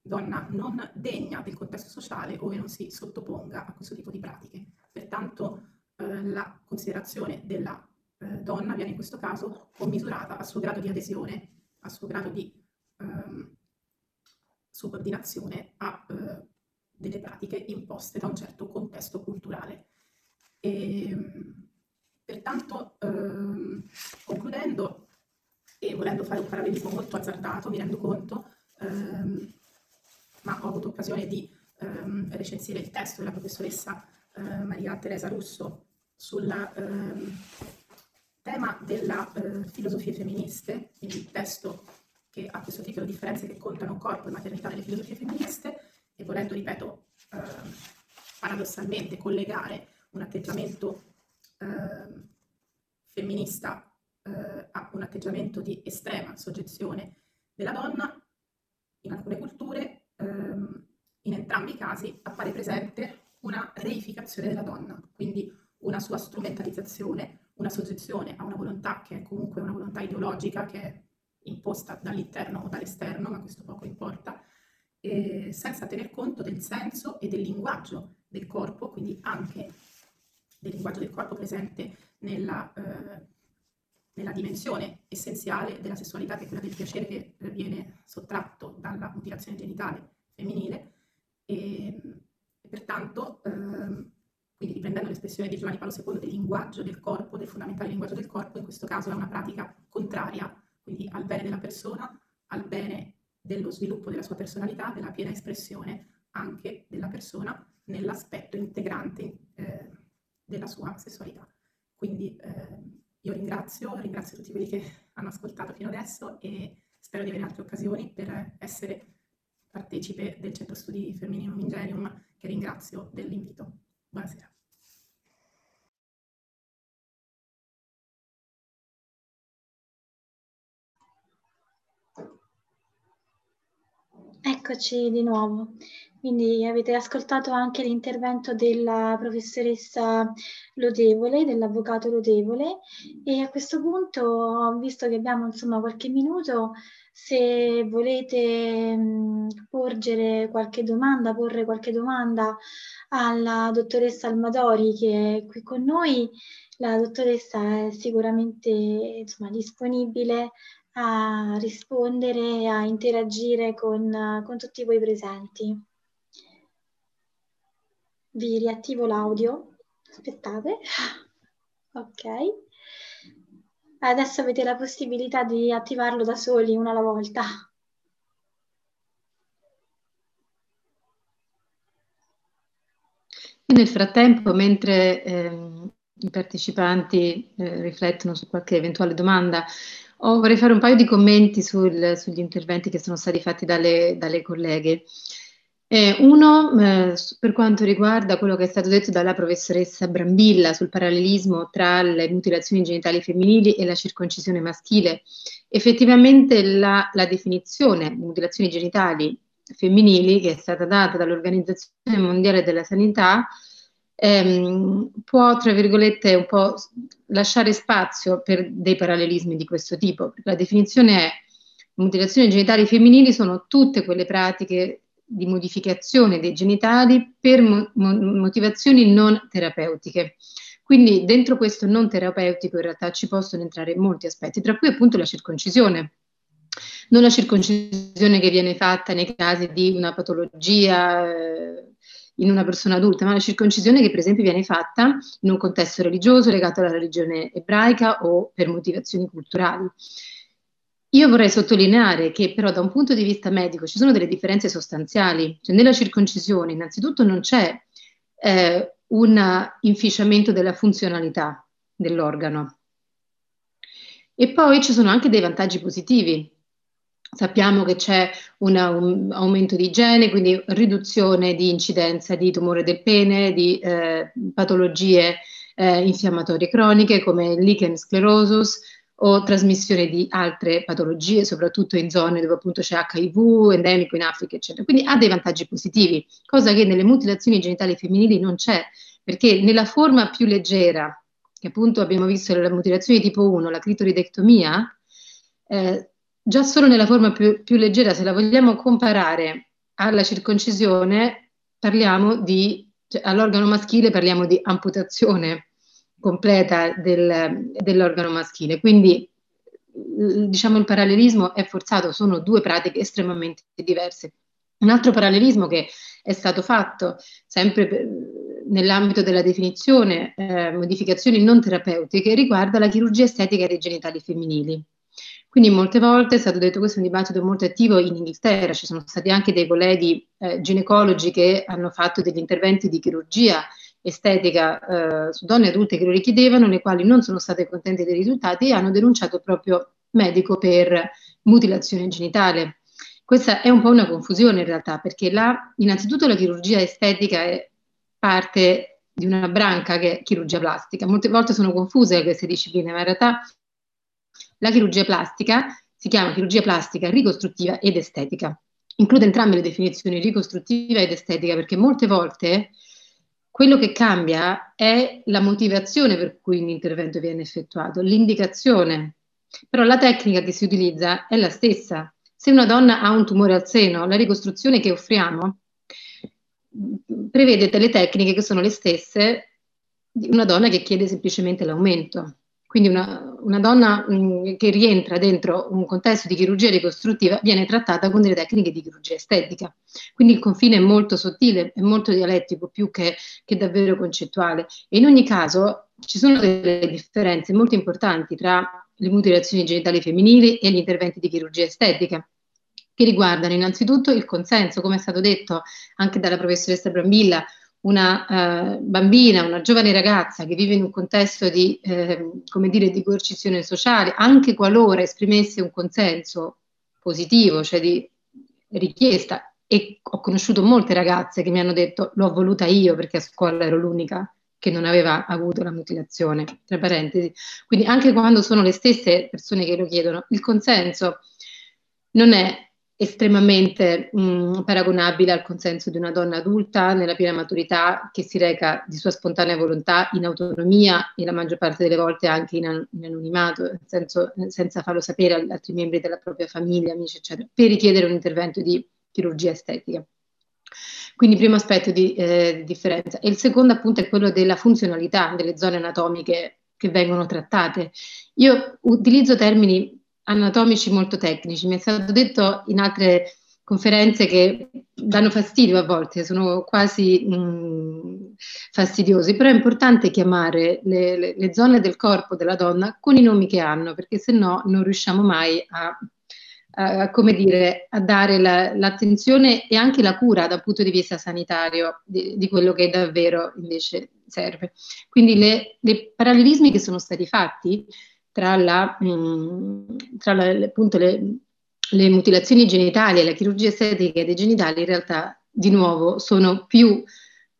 [SPEAKER 4] donna non degna del contesto sociale ove non si sottoponga a questo tipo di pratiche. Pertanto eh, la considerazione della eh, donna viene in questo caso commisurata al suo grado di adesione, al suo grado di ehm, subordinazione a eh, delle pratiche imposte da un certo contesto culturale. E, ehm, pertanto, ehm, concludendo e volendo fare un parallelismo molto azzardato, mi rendo conto, ehm, ma ho avuto occasione di ehm, recensire il testo della professoressa eh, Maria Teresa Russo sul ehm, tema della eh, filosofie femministe, quindi il testo che ha questo titolo Differenze che contano corpo e maternità nelle filosofie femministe, e volendo, ripeto, eh, paradossalmente collegare un atteggiamento eh, femminista eh, a un atteggiamento di estrema soggezione della donna, in alcune culture, ehm, in entrambi i casi, appare presente una reificazione della donna, quindi una sua strumentalizzazione, una soggezione a una volontà che è comunque una volontà ideologica che è imposta dall'interno o dall'esterno, ma questo poco importa, senza tener conto del senso e del linguaggio del corpo, quindi anche del linguaggio del corpo presente nella, eh, nella dimensione essenziale della sessualità, che è quella del piacere che eh, viene sottratto dalla mutilazione genitale femminile. E, e pertanto, ehm, quindi riprendendo l'espressione di Giovanni Paolo II del linguaggio del corpo, del fondamentale linguaggio del corpo, in questo caso è una pratica contraria quindi al bene della persona, al bene dello sviluppo della sua personalità, della piena espressione anche della persona nell'aspetto integrante eh, della sua sessualità. Quindi eh, io ringrazio, ringrazio tutti quelli che hanno ascoltato fino adesso e spero di avere altre occasioni per essere partecipe del Centro Studi Femminino Ingenium, che ringrazio dell'invito. Buonasera.
[SPEAKER 1] Eccoci di nuovo. Quindi avete ascoltato anche l'intervento della professoressa Lodevole, dell'avvocato Lodevole e a questo punto, visto che abbiamo insomma qualche minuto, se volete mh, porgere qualche domanda, porre qualche domanda alla dottoressa Almadori che è qui con noi, la dottoressa è sicuramente insomma, disponibile a rispondere, a interagire con, con tutti voi presenti. Vi riattivo l'audio. Aspettate. Ok. Adesso avete la possibilità di attivarlo da soli, una alla volta.
[SPEAKER 2] Nel frattempo, mentre ehm, i partecipanti eh, riflettono su qualche eventuale domanda, Oh, vorrei fare un paio di commenti sul, sugli interventi che sono stati fatti dalle, dalle colleghe. Eh, uno, eh, per quanto riguarda quello che è stato detto dalla professoressa Brambilla sul parallelismo tra le mutilazioni genitali femminili e la circoncisione maschile, effettivamente la, la definizione mutilazioni genitali femminili che è stata data dall'Organizzazione Mondiale della Sanità ehm, può, tra virgolette, un po' lasciare spazio per dei parallelismi di questo tipo. La definizione è mutilazioni genitali femminili sono tutte quelle pratiche di modificazione dei genitali per mo- motivazioni non terapeutiche. Quindi dentro questo non terapeutico in realtà ci possono entrare molti aspetti, tra cui appunto la circoncisione. Non la circoncisione che viene fatta nei casi di una patologia eh, in una persona adulta, ma la circoncisione che per esempio viene fatta in un contesto religioso legato alla religione ebraica o per motivazioni culturali. Io vorrei sottolineare che però da un punto di vista medico ci sono delle differenze sostanziali. Cioè, nella circoncisione innanzitutto non c'è eh, un inficiamento della funzionalità dell'organo. E poi ci sono anche dei vantaggi positivi. Sappiamo che c'è un aumento di igiene, quindi riduzione di incidenza di tumore del pene, di eh, patologie eh, infiammatorie croniche come lichen sclerosus o trasmissione di altre patologie, soprattutto in zone dove appunto c'è HIV, endemico in Africa, eccetera. Quindi ha dei vantaggi positivi, cosa che nelle mutilazioni genitali femminili non c'è, perché nella forma più leggera, che appunto abbiamo visto nella mutilazione tipo 1, la clitoridectomia, eh, già solo nella forma più, più leggera, se la vogliamo comparare alla circoncisione, parliamo di, cioè, all'organo maschile parliamo di amputazione completa del, dell'organo maschile. Quindi diciamo il parallelismo è forzato, sono due pratiche estremamente diverse. Un altro parallelismo che è stato fatto sempre per, nell'ambito della definizione eh, modificazioni non terapeutiche riguarda la chirurgia estetica dei genitali femminili. Quindi molte volte è stato detto questo è un dibattito molto attivo in Inghilterra, ci sono stati anche dei colleghi eh, ginecologi che hanno fatto degli interventi di chirurgia estetica eh, su donne adulte che lo richiedevano, le quali non sono state contente dei risultati e hanno denunciato proprio medico per mutilazione genitale. Questa è un po' una confusione in realtà, perché la, innanzitutto la chirurgia estetica è parte di una branca che è chirurgia plastica. Molte volte sono confuse queste discipline, ma in realtà la chirurgia plastica si chiama chirurgia plastica ricostruttiva ed estetica. Include entrambe le definizioni ricostruttiva ed estetica perché molte volte quello che cambia è la motivazione per cui un intervento viene effettuato, l'indicazione. Però la tecnica che si utilizza è la stessa. Se una donna ha un tumore al seno, la ricostruzione che offriamo prevede delle tecniche che sono le stesse di una donna che chiede semplicemente l'aumento. Quindi una, una donna mh, mm, che rientra dentro un contesto di chirurgia ricostruttiva viene trattata con delle tecniche di chirurgia estetica. Quindi il confine è molto sottile, è molto dialettico più che, che davvero concettuale. E in ogni caso ci sono delle differenze molto importanti tra le mutilazioni genitali femminili e gli interventi di chirurgia estetica che riguardano innanzitutto il consenso, come è stato detto anche dalla professoressa Brambilla, una eh, bambina, una giovane ragazza che vive in un contesto di, eh, come dire, di coercizione sociale, anche qualora esprimesse un consenso positivo, cioè di richiesta, e ho conosciuto molte ragazze che mi hanno detto l'ho voluta io perché a scuola ero l'unica che non aveva avuto la mutilazione, tra parentesi. Quindi anche quando sono le stesse persone che lo chiedono, il consenso non è estremamente mh, paragonabile al consenso di una donna adulta nella piena maturità che si reca di sua spontanea volontà in autonomia e la maggior parte delle volte anche in, in anonimato, senso, senza farlo sapere agli altri membri della propria famiglia, amici, eccetera, per richiedere un intervento di chirurgia estetica. Quindi primo aspetto di eh, differenza. E il secondo appunto è quello della funzionalità delle zone anatomiche che vengono trattate. Io utilizzo termini anatomici molto tecnici. Mi è stato detto in altre conferenze che danno fastidio a volte, sono quasi mh, mm, fastidiosi, però è importante chiamare le, le, le, zone del corpo della donna con i nomi che hanno, perché se no non riusciamo mai a, a, come dire, a dare la, l'attenzione e anche la cura dal punto di vista sanitario di, di quello che davvero invece serve. Quindi i parallelismi che sono stati fatti tra, la, mm, tra la, appunto le, le, mutilazioni genitali e la chirurgia estetica dei genitali in realtà di nuovo sono più,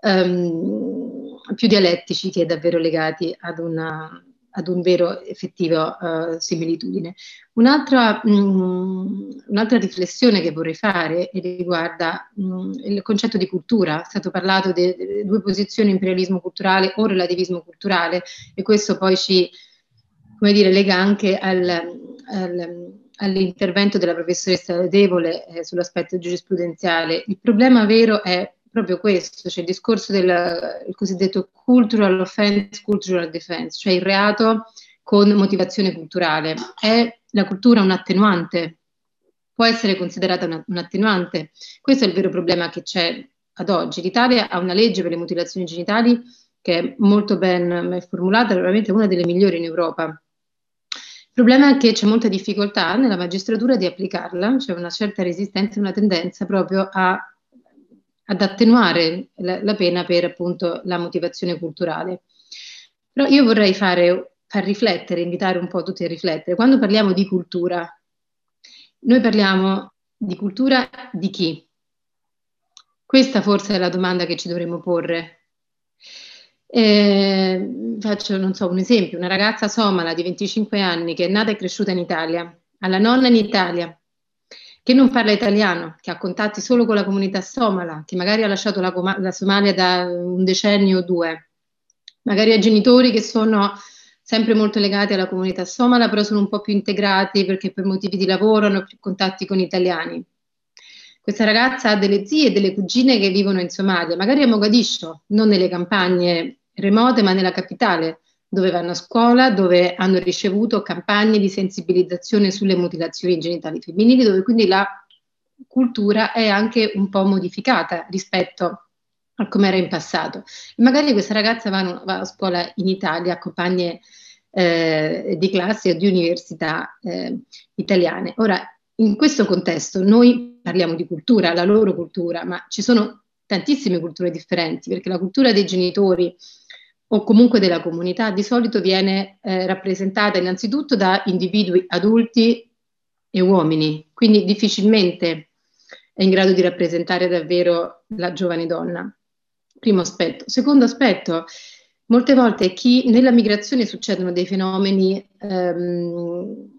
[SPEAKER 2] um, più dialettici che davvero legati ad una, ad un vero effettivo uh, similitudine. Un'altra, mh, mm, un'altra, riflessione che vorrei fare riguarda mh, mm, il concetto di cultura. È stato parlato di due posizioni, imperialismo culturale o relativismo culturale, e questo poi ci come dire, lega anche al, al, all'intervento della professoressa Ledevole eh, sull'aspetto giurisprudenziale. Il problema vero è proprio questo, cioè il discorso del cosiddetto cultural offense, cultural defense, cioè il reato con motivazione culturale. È la cultura un attenuante? Può essere considerata una, un attenuante? Questo è il vero problema che c'è ad oggi. L'Italia ha una legge per le mutilazioni genitali che è molto ben formulata, probabilmente una delle migliori in Europa. Il problema è che c'è molta difficoltà nella magistratura di applicarla, c'è una certa resistenza, una tendenza proprio a ad attenuare la, la, pena per appunto la motivazione culturale. Però io vorrei fare, far riflettere, invitare un po' tutti a riflettere. Quando parliamo di cultura, noi parliamo di cultura di chi? Questa forse è la domanda che ci dovremmo porre. Eh, faccio, non so, un esempio, una ragazza somala di 25 anni che è nata e cresciuta in Italia, ha la nonna in Italia, che non parla italiano, che ha contatti solo con la comunità somala, che magari ha lasciato la, la Somalia da un decennio o due, magari ha genitori che sono sempre molto legati alla comunità somala, però sono un po' più integrati perché per motivi di lavoro hanno più contatti con italiani. Questa ragazza ha delle zie e delle cugine che vivono in Somalia, magari a Mogadiscio, non nelle campagne remote, ma nella capitale dove vanno a scuola, dove hanno ricevuto campagne di sensibilizzazione sulle mutilazioni genitali femminili, dove quindi la cultura è anche un po' modificata rispetto a come era in passato. Magari questa ragazza va, va, a scuola in Italia, a compagne eh, di classe o di università eh, italiane. Ora, in questo contesto noi parliamo di cultura, la loro cultura, ma ci sono tantissime culture differenti, perché la cultura dei genitori, o comunque della comunità di solito viene eh, rappresentata innanzitutto da individui adulti e uomini, quindi difficilmente è in grado di rappresentare davvero la giovane donna. Primo aspetto. Secondo aspetto, molte volte chi nella migrazione succedono dei fenomeni ehm,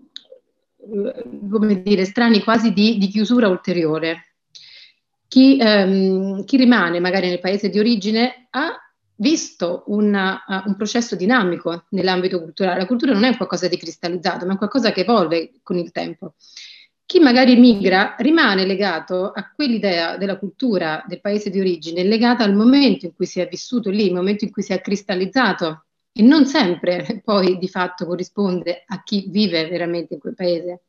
[SPEAKER 2] come dire, strani quasi di, di chiusura ulteriore. Chi, ehm, chi, rimane magari nel paese di origine ha visto una, uh, un processo dinamico nell'ambito culturale. La cultura non è qualcosa di cristallizzato, ma è qualcosa che evolve con il tempo. Chi magari migra rimane legato a quell'idea della cultura del paese di origine, legata al momento in cui si è vissuto lì, il momento in cui si è cristallizzato e non sempre poi di fatto corrisponde a chi vive veramente in quel paese.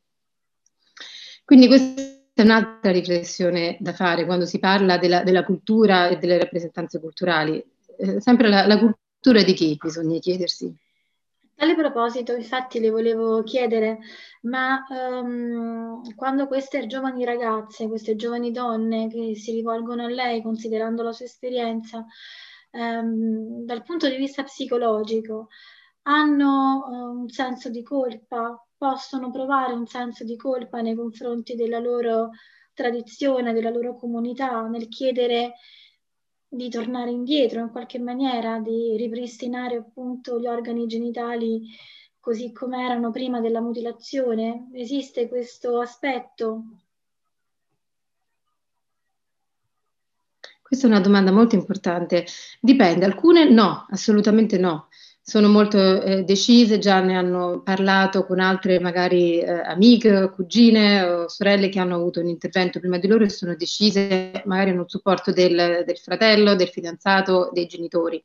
[SPEAKER 2] Quindi questa è un'altra riflessione da fare quando si parla della, della cultura e delle rappresentanze culturali eh, sempre la, la, cultura di chi bisogna chiedersi.
[SPEAKER 1] A tale proposito, infatti, le volevo chiedere, ma um, quando queste giovani ragazze, queste giovani donne che si rivolgono a lei, considerando la sua esperienza, um, dal punto di vista psicologico, hanno uh, un senso di colpa, possono provare un senso di colpa nei confronti della loro tradizione, della loro comunità, nel chiedere di tornare indietro in qualche maniera, di ripristinare appunto gli organi genitali così come erano prima della mutilazione? Esiste questo aspetto?
[SPEAKER 2] Questa è una domanda molto importante. Dipende, alcune no, assolutamente no sono molto eh, decise, già ne hanno parlato con altre magari eh, amiche, cugine o sorelle che hanno avuto un intervento prima di loro e sono decise, magari hanno il supporto del, del fratello, del fidanzato, dei genitori.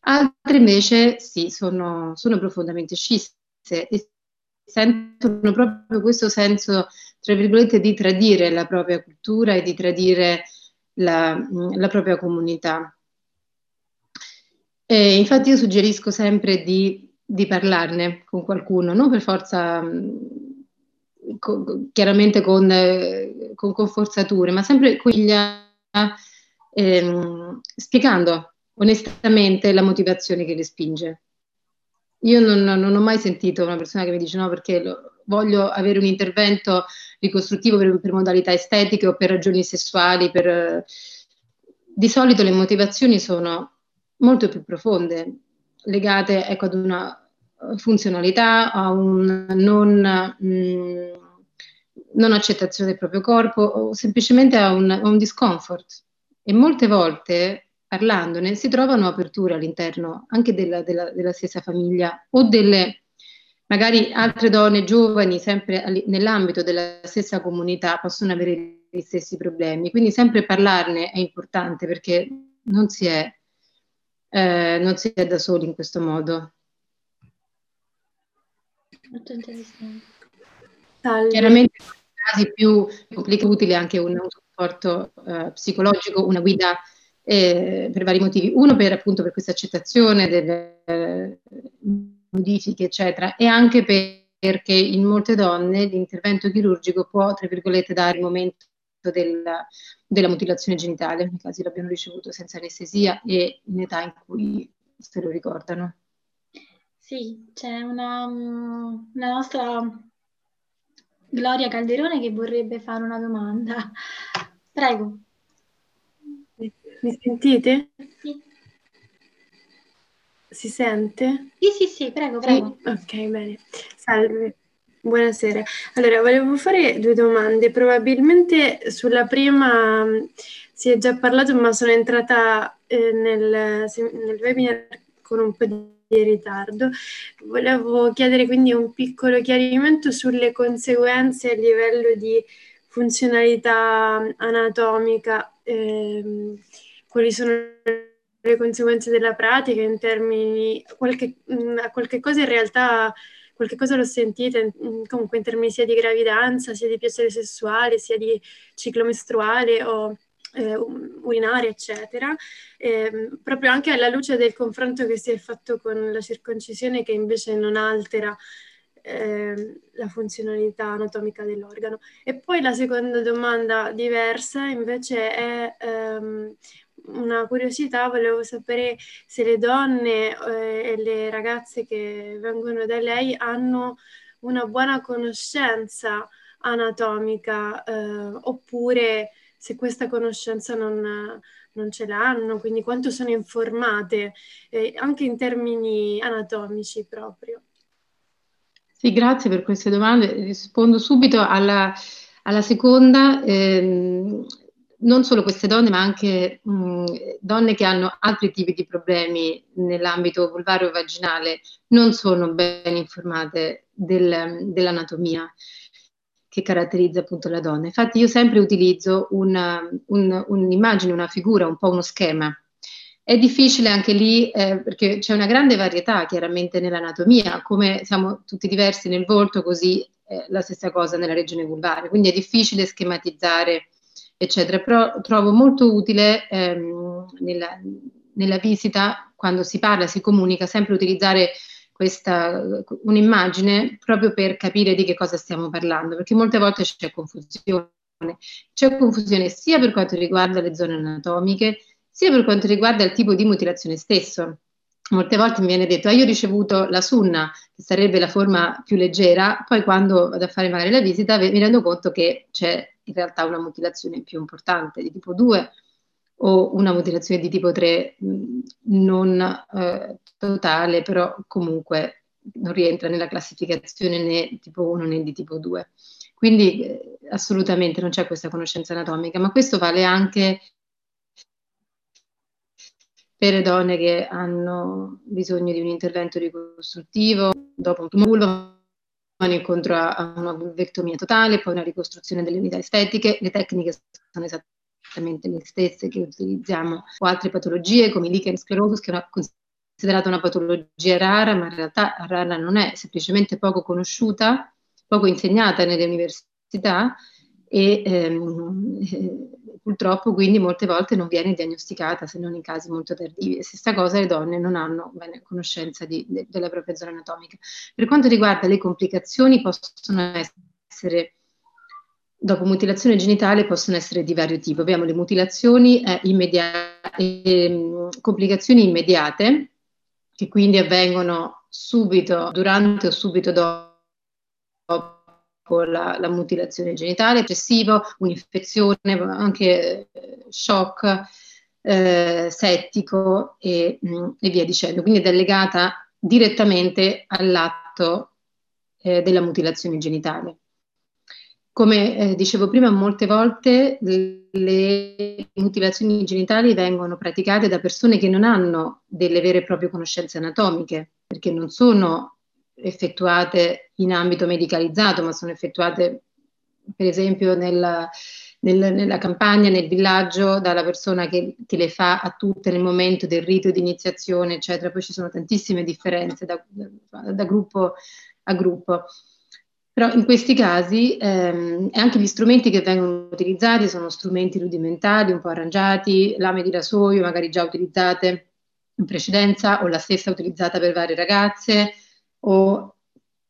[SPEAKER 2] Altre invece sì, sono, sono profondamente scisse e sentono proprio questo senso, tra virgolette, di tradire la propria cultura e di tradire la, la propria comunità. E infatti io suggerisco sempre di, di parlarne con qualcuno, non per forza mm, chiaramente con, eh, con, con, forzature, ma sempre queglia, ehm, spiegando onestamente la motivazione che le spinge. Io non, non, ho mai sentito una persona che mi dice no perché lo, voglio avere un intervento ricostruttivo per, per, modalità estetiche o per ragioni sessuali. Per, di solito le motivazioni sono molto più profonde, legate ecco, ad una funzionalità, a un non, mm, non, accettazione del proprio corpo o semplicemente a un, a un discomfort. E molte volte parlandone si trovano aperture all'interno anche della, della, della stessa famiglia o delle magari altre donne giovani, sempre nell'ambito della stessa comunità, possono avere gli stessi problemi. Quindi sempre parlarne è importante perché non si è, eh, non si è da soli in questo modo.
[SPEAKER 1] Molto interessante.
[SPEAKER 2] Chiaramente in casi più complicati utile anche un, un supporto eh, psicologico, una guida eh, per vari motivi. Uno per appunto per questa accettazione delle eh, modifiche, eccetera, e anche per, perché in molte donne l'intervento chirurgico può, tra virgolette, dare il momento della, della mutilazione genitale, alcuni casi l'abbiano ricevuto senza anestesia e in età in cui se lo ricordano.
[SPEAKER 1] Sì, c'è una, una nostra Gloria Calderone che vorrebbe fare una domanda. Prego.
[SPEAKER 5] Mi sentite?
[SPEAKER 1] Sì.
[SPEAKER 5] Si sente?
[SPEAKER 1] Sì, sì, sì, prego, prego.
[SPEAKER 5] Sì? Ok, bene. Salve. Buonasera. Allora, volevo fare due domande. Probabilmente sulla prima mm, si è già parlato, ma sono entrata eh, nel, nel webinar con un po' di ritardo. Volevo chiedere quindi un piccolo chiarimento sulle conseguenze a livello di funzionalità anatomica, ehm, quali sono le conseguenze della pratica in termini, qualche, mm, qualche cosa in realtà qualche cosa l'ho sentita in, comunque in termini sia di gravidanza, sia di piacere sessuale, sia di ciclo mestruale o eh, urinaria, eccetera, eh, proprio anche alla luce del confronto che si è fatto con la circoncisione che invece non altera eh, la funzionalità anatomica dell'organo. E poi la seconda domanda diversa invece è ehm, una curiosità, volevo sapere se le donne eh, e le ragazze che vengono da lei hanno una buona conoscenza anatomica eh, oppure se questa conoscenza non, non, ce l'hanno, quindi quanto sono informate eh, anche in termini anatomici proprio.
[SPEAKER 2] Sì, grazie per queste domande. Rispondo subito alla, alla seconda. Ehm, non solo queste donne, ma anche mh, donne che hanno altri tipi di problemi nell'ambito vulvario vaginale non sono ben informate del, dell'anatomia che caratterizza appunto la donna. Infatti io sempre utilizzo una, un, un'immagine, una figura, un po' uno schema. È difficile anche lì eh, perché c'è una grande varietà chiaramente nell'anatomia, come siamo tutti diversi nel volto, così eh, la stessa cosa nella regione vulvare. Quindi è difficile schematizzare eccetera. Però trovo molto utile ehm, nella, nella, visita, quando si parla, si comunica, sempre utilizzare questa un'immagine proprio per capire di che cosa stiamo parlando, perché molte volte c'è confusione. C'è confusione sia per quanto riguarda le zone anatomiche, sia per quanto riguarda il tipo di mutilazione stesso. Molte volte mi viene detto, ah, io ho ricevuto la sunna, che sarebbe la forma più leggera, poi quando vado a fare magari la visita mi rendo conto che c'è in realtà una mutilazione più importante di tipo 2 o una mutilazione di tipo 3 mh, non eh, totale, però comunque non rientra nella classificazione né tipo 1 né di tipo 2. Quindi eh, assolutamente non c'è questa conoscenza anatomica, ma questo vale anche per le donne che hanno bisogno di un intervento ricostruttivo dopo un tumore incontro a una vulvectomia totale, poi una ricostruzione delle unità estetiche, le tecniche sono esattamente le stesse che utilizziamo. O altre patologie come il lichen sclerosis che è considerata una patologia rara, ma in realtà rara non è, semplicemente poco conosciuta, poco insegnata nelle università e ehm, eh, purtroppo quindi molte volte non viene diagnosticata se non in casi molto tardivi. stessa cosa le donne non hanno bene conoscenza di, de, della propria zona anatomica. Per quanto riguarda le complicazioni possono essere dopo mutilazione genitale possono essere di vario tipo. Abbiamo le mutilazioni eh, immediate, eh, complicazioni immediate che quindi avvengono subito, durante o subito dopo la, la mutilazione genitale, eccessivo, un'infezione, anche eh, shock eh, settico e, mh, mm, e, via dicendo. Quindi è legata direttamente all'atto eh, della mutilazione genitale. Come eh, dicevo prima, molte volte le mutilazioni genitali vengono praticate da persone che non hanno delle vere e proprie conoscenze anatomiche, perché non sono effettuate in ambito medicalizzato, ma sono effettuate per esempio nella, nel, nella campagna, nel villaggio, dalla persona che, che, le fa a tutte nel momento del rito di iniziazione, eccetera. Poi ci sono tantissime differenze da, da, da gruppo a gruppo. Però in questi casi ehm, anche gli strumenti che vengono utilizzati sono strumenti rudimentali, un po' arrangiati, lame di rasoio magari già utilizzate in precedenza o la stessa utilizzata per varie ragazze o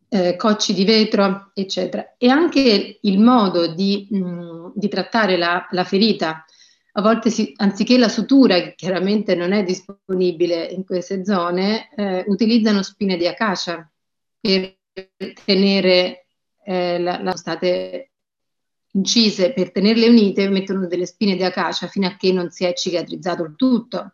[SPEAKER 2] eh, cocci di vetro, eccetera. E anche il modo di, mh, mm, di trattare la, la, ferita. A volte, si, anziché la sutura, che chiaramente non è disponibile in queste zone, eh, utilizzano spine di acacia per tenere eh, la, la state incise per tenerle unite mettono delle spine di acacia fino a che non si è cicatrizzato il tutto.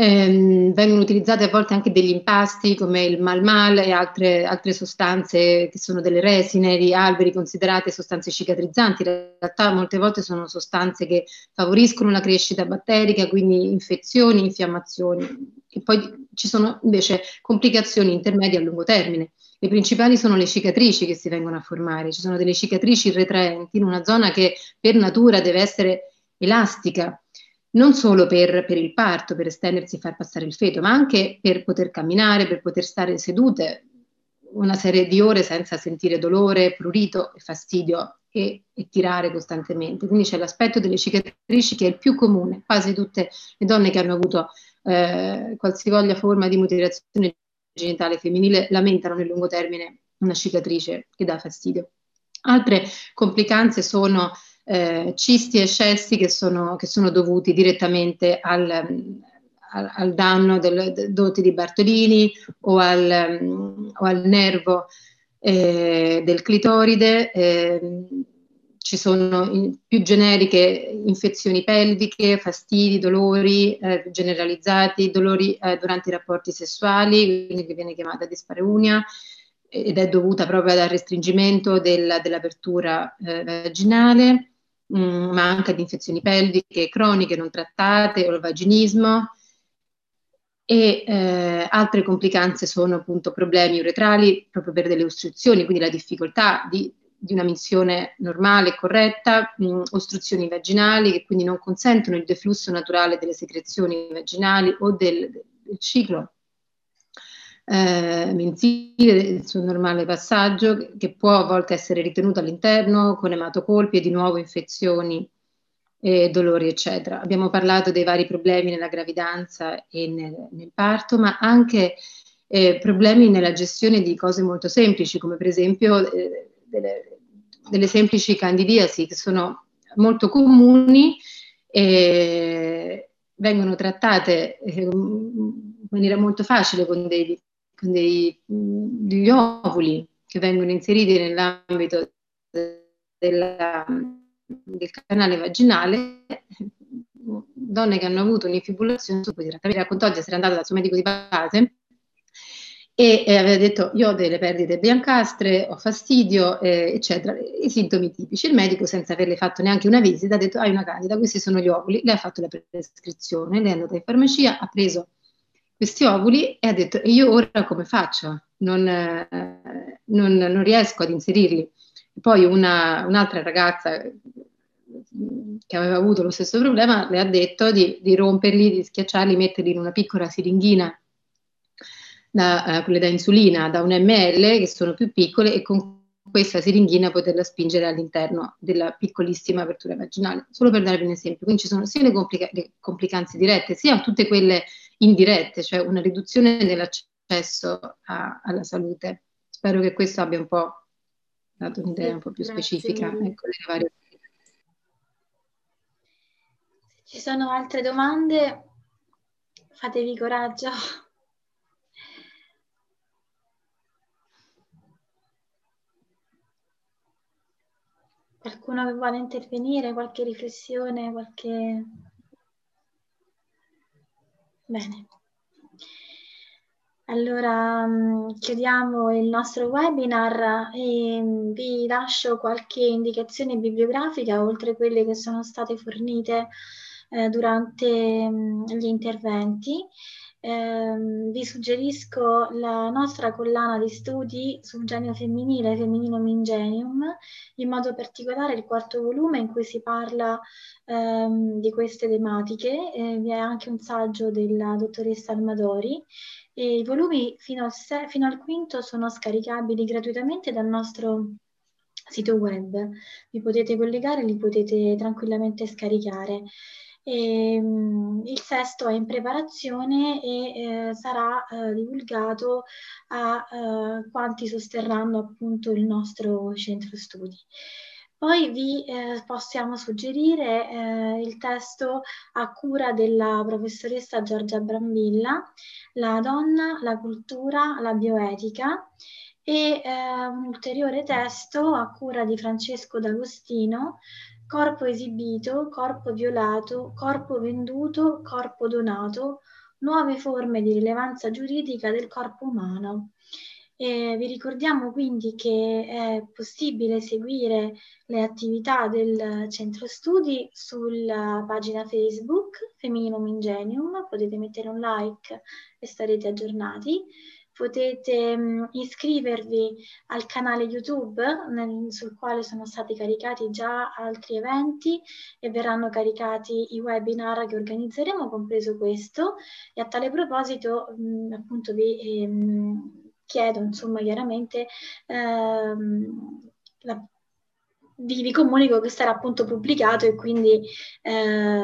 [SPEAKER 2] Eh, vengono utilizzate a volte anche degli impasti come il malmal e altre, altre, sostanze che sono delle resine di alberi considerate sostanze cicatrizzanti. In realtà molte volte sono sostanze che favoriscono la crescita batterica, quindi infezioni, infiammazioni. E poi ci sono invece complicazioni intermedie a lungo termine. Le principali sono le cicatrici che si vengono a formare. Ci sono delle cicatrici retraenti in una zona che per natura deve essere elastica non solo per, per, il parto, per estendersi e far passare il feto, ma anche per poter camminare, per poter stare sedute una serie di ore senza sentire dolore, prurito e fastidio e, e tirare costantemente. Quindi c'è l'aspetto delle cicatrici che è il più comune. Quasi tutte le donne che hanno avuto eh, qualsivoglia forma di mutilazione genitale femminile lamentano nel lungo termine una cicatrice che dà fastidio. Altre complicanze sono eh, cisti e scessi che sono, che sono dovuti direttamente al, al, al danno del, del doti di Bartolini o al, um, o al nervo eh, del clitoride. Eh, ci sono in, più generiche infezioni pelviche, fastidi, dolori eh, generalizzati, dolori eh, durante i rapporti sessuali, quindi che viene chiamata dispareunia, ed è dovuta proprio dal restringimento del, dell'apertura eh, vaginale mh, mm, ma anche di infezioni pelviche croniche non trattate o il vaginismo. E eh, altre complicanze sono appunto problemi uretrali proprio per delle ostruzioni, quindi la difficoltà di, di una missione normale e corretta, mh, mm, ostruzioni vaginali che quindi non consentono il deflusso naturale delle secrezioni vaginali o del, del ciclo eh, mensile, il suo normale passaggio, che può a volte essere ritenuto all'interno con ematocolpi e di nuovo infezioni e dolori, eccetera. Abbiamo parlato dei vari problemi nella gravidanza e nel, nel parto, ma anche eh, problemi nella gestione di cose molto semplici, come per esempio eh, delle, delle, semplici candidiasi, che sono molto comuni e vengono trattate eh, in maniera molto facile con dei dei, degli ovuli che vengono inseriti nell'ambito della, del canale vaginale, donne che hanno avuto un'infibulazione, mi raccontò di essere andata dal suo medico di base e, e aveva detto io ho delle perdite biancastre, ho fastidio, eh, eccetera, i sintomi tipici. Il medico, senza averle fatto neanche una visita, ha detto hai una candida, questi sono gli ovuli, lei ha fatto la prescrizione, lei è andata in farmacia, ha preso questi ovuli e ha detto e io ora come faccio? Non, eh, non, non riesco ad inserirli. Poi una, un'altra ragazza che aveva avuto lo stesso problema le ha detto di, di romperli, di schiacciarli, metterli in una piccola siringhina, da, eh, quelle da insulina, da un ml, che sono più piccole, e con questa siringhina poterla spingere all'interno della piccolissima apertura vaginale, solo per darvi un esempio. Quindi ci sono sia le, complica- le complicanze dirette, sia tutte quelle indirette, cioè una riduzione dell'accesso a, alla salute. Spero che questo abbia un po' dato un'idea un po' più specifica. Ecco, varie...
[SPEAKER 1] Se ci sono altre domande, fatevi coraggio. Qualcuno che vuole intervenire, qualche riflessione, qualche... Bene. Allora mm, chiudiamo il nostro webinar e mm, vi lascio qualche indicazione bibliografica oltre quelle che sono state fornite eh, durante mm, gli interventi. Eh, vi suggerisco la nostra collana di studi sul genio femminile, Femminino Ingenium, in modo particolare il quarto volume in cui si parla ehm, di queste tematiche. Eh, vi è anche un saggio della dottoressa Almadori e I volumi fino al, se- fino al quinto sono scaricabili gratuitamente dal nostro sito web. Vi potete collegare, li potete tranquillamente scaricare. E, um, il sesto è in preparazione e eh, sarà eh, divulgato a eh, quanti sosterranno appunto il nostro centro studi. Poi vi eh, possiamo suggerire eh, il testo a cura della professoressa Giorgia Brambilla, La donna, la cultura, la bioetica e eh, un ulteriore testo a cura di Francesco D'Agostino, Corpo esibito, corpo violato, corpo venduto, corpo donato, nuove forme di rilevanza giuridica del corpo umano. E vi ricordiamo quindi che è possibile seguire le attività del centro studi sulla pagina Facebook Femininum Ingenium, potete mettere un like e starete aggiornati. Potete mh, iscrivervi al canale YouTube nel, sul quale sono stati caricati già altri eventi e verranno caricati i webinar che organizzeremo, compreso questo. E a tale proposito, mh, appunto, vi ehm, chiedo insomma chiaramente ehm, la, vi, vi, comunico che sarà appunto pubblicato e quindi eh,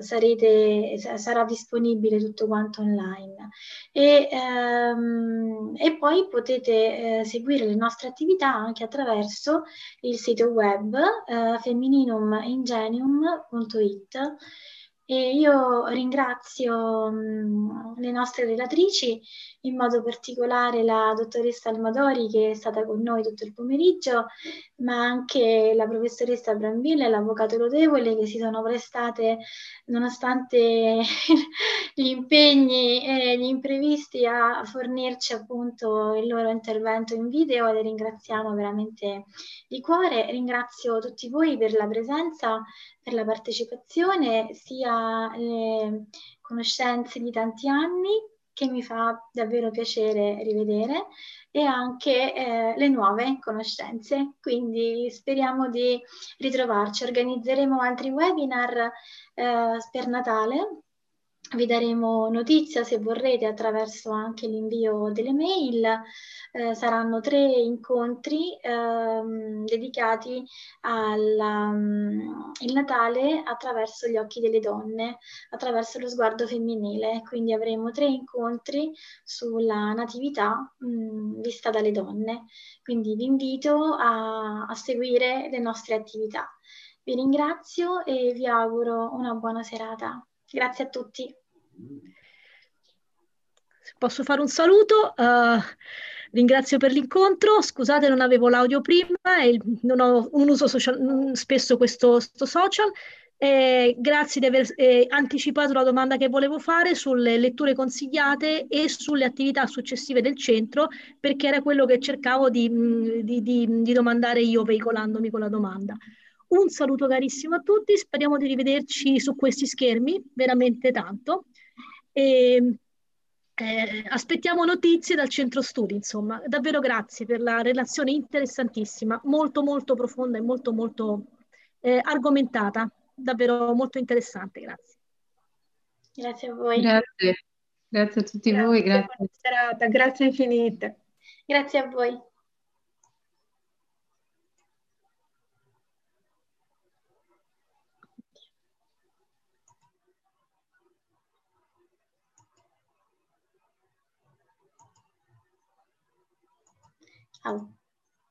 [SPEAKER 1] sarete, sarà disponibile tutto quanto online. E, ehm, e poi potete eh, seguire le nostre attività anche attraverso il sito web eh, femmininumingenium.it e io ringrazio mh, le nostre relatrici, in modo particolare la dottoressa Almadori che è stata con noi tutto il pomeriggio, ma anche la professoressa Brambilla e l'avvocato Lodevole che si sono prestate, nonostante gli impegni e gli imprevisti, a fornirci appunto il loro intervento in video le ringraziamo veramente di cuore. Ringrazio tutti voi per la presenza per la partecipazione, sia le conoscenze di tanti anni che mi fa davvero piacere rivedere e anche eh, le nuove conoscenze. Quindi speriamo di ritrovarci. Organizzeremo altri webinar eh, per Natale vi daremo notizia se vorrete attraverso anche l'invio delle mail. Eh, saranno tre incontri ehm, dedicati al um, Natale attraverso gli occhi delle donne, attraverso lo sguardo femminile. Quindi avremo tre incontri sulla natività mh, mm, vista dalle donne. Quindi vi invito a, a seguire le nostre attività. Vi ringrazio e vi auguro una buona serata. Grazie a tutti.
[SPEAKER 6] Posso fare un saluto? Uh, ringrazio per l'incontro. Scusate, non avevo l'audio prima e non, ho, non uso social, spesso questo, questo social. Eh, grazie di aver eh, anticipato la domanda che volevo fare sulle letture consigliate e sulle attività successive del centro, perché era quello che cercavo di, di, di, di domandare io veicolandomi con la domanda. Un saluto carissimo a tutti, speriamo di rivederci su questi schermi, veramente tanto. E, eh, aspettiamo notizie dal centro studi, insomma. Davvero grazie per la relazione interessantissima, molto molto profonda e molto molto eh, argomentata, davvero molto interessante, grazie.
[SPEAKER 1] Grazie a voi.
[SPEAKER 2] Grazie, grazie a tutti grazie, voi, grazie.
[SPEAKER 5] Serata, grazie infinite.
[SPEAKER 1] Grazie a voi. Tchau.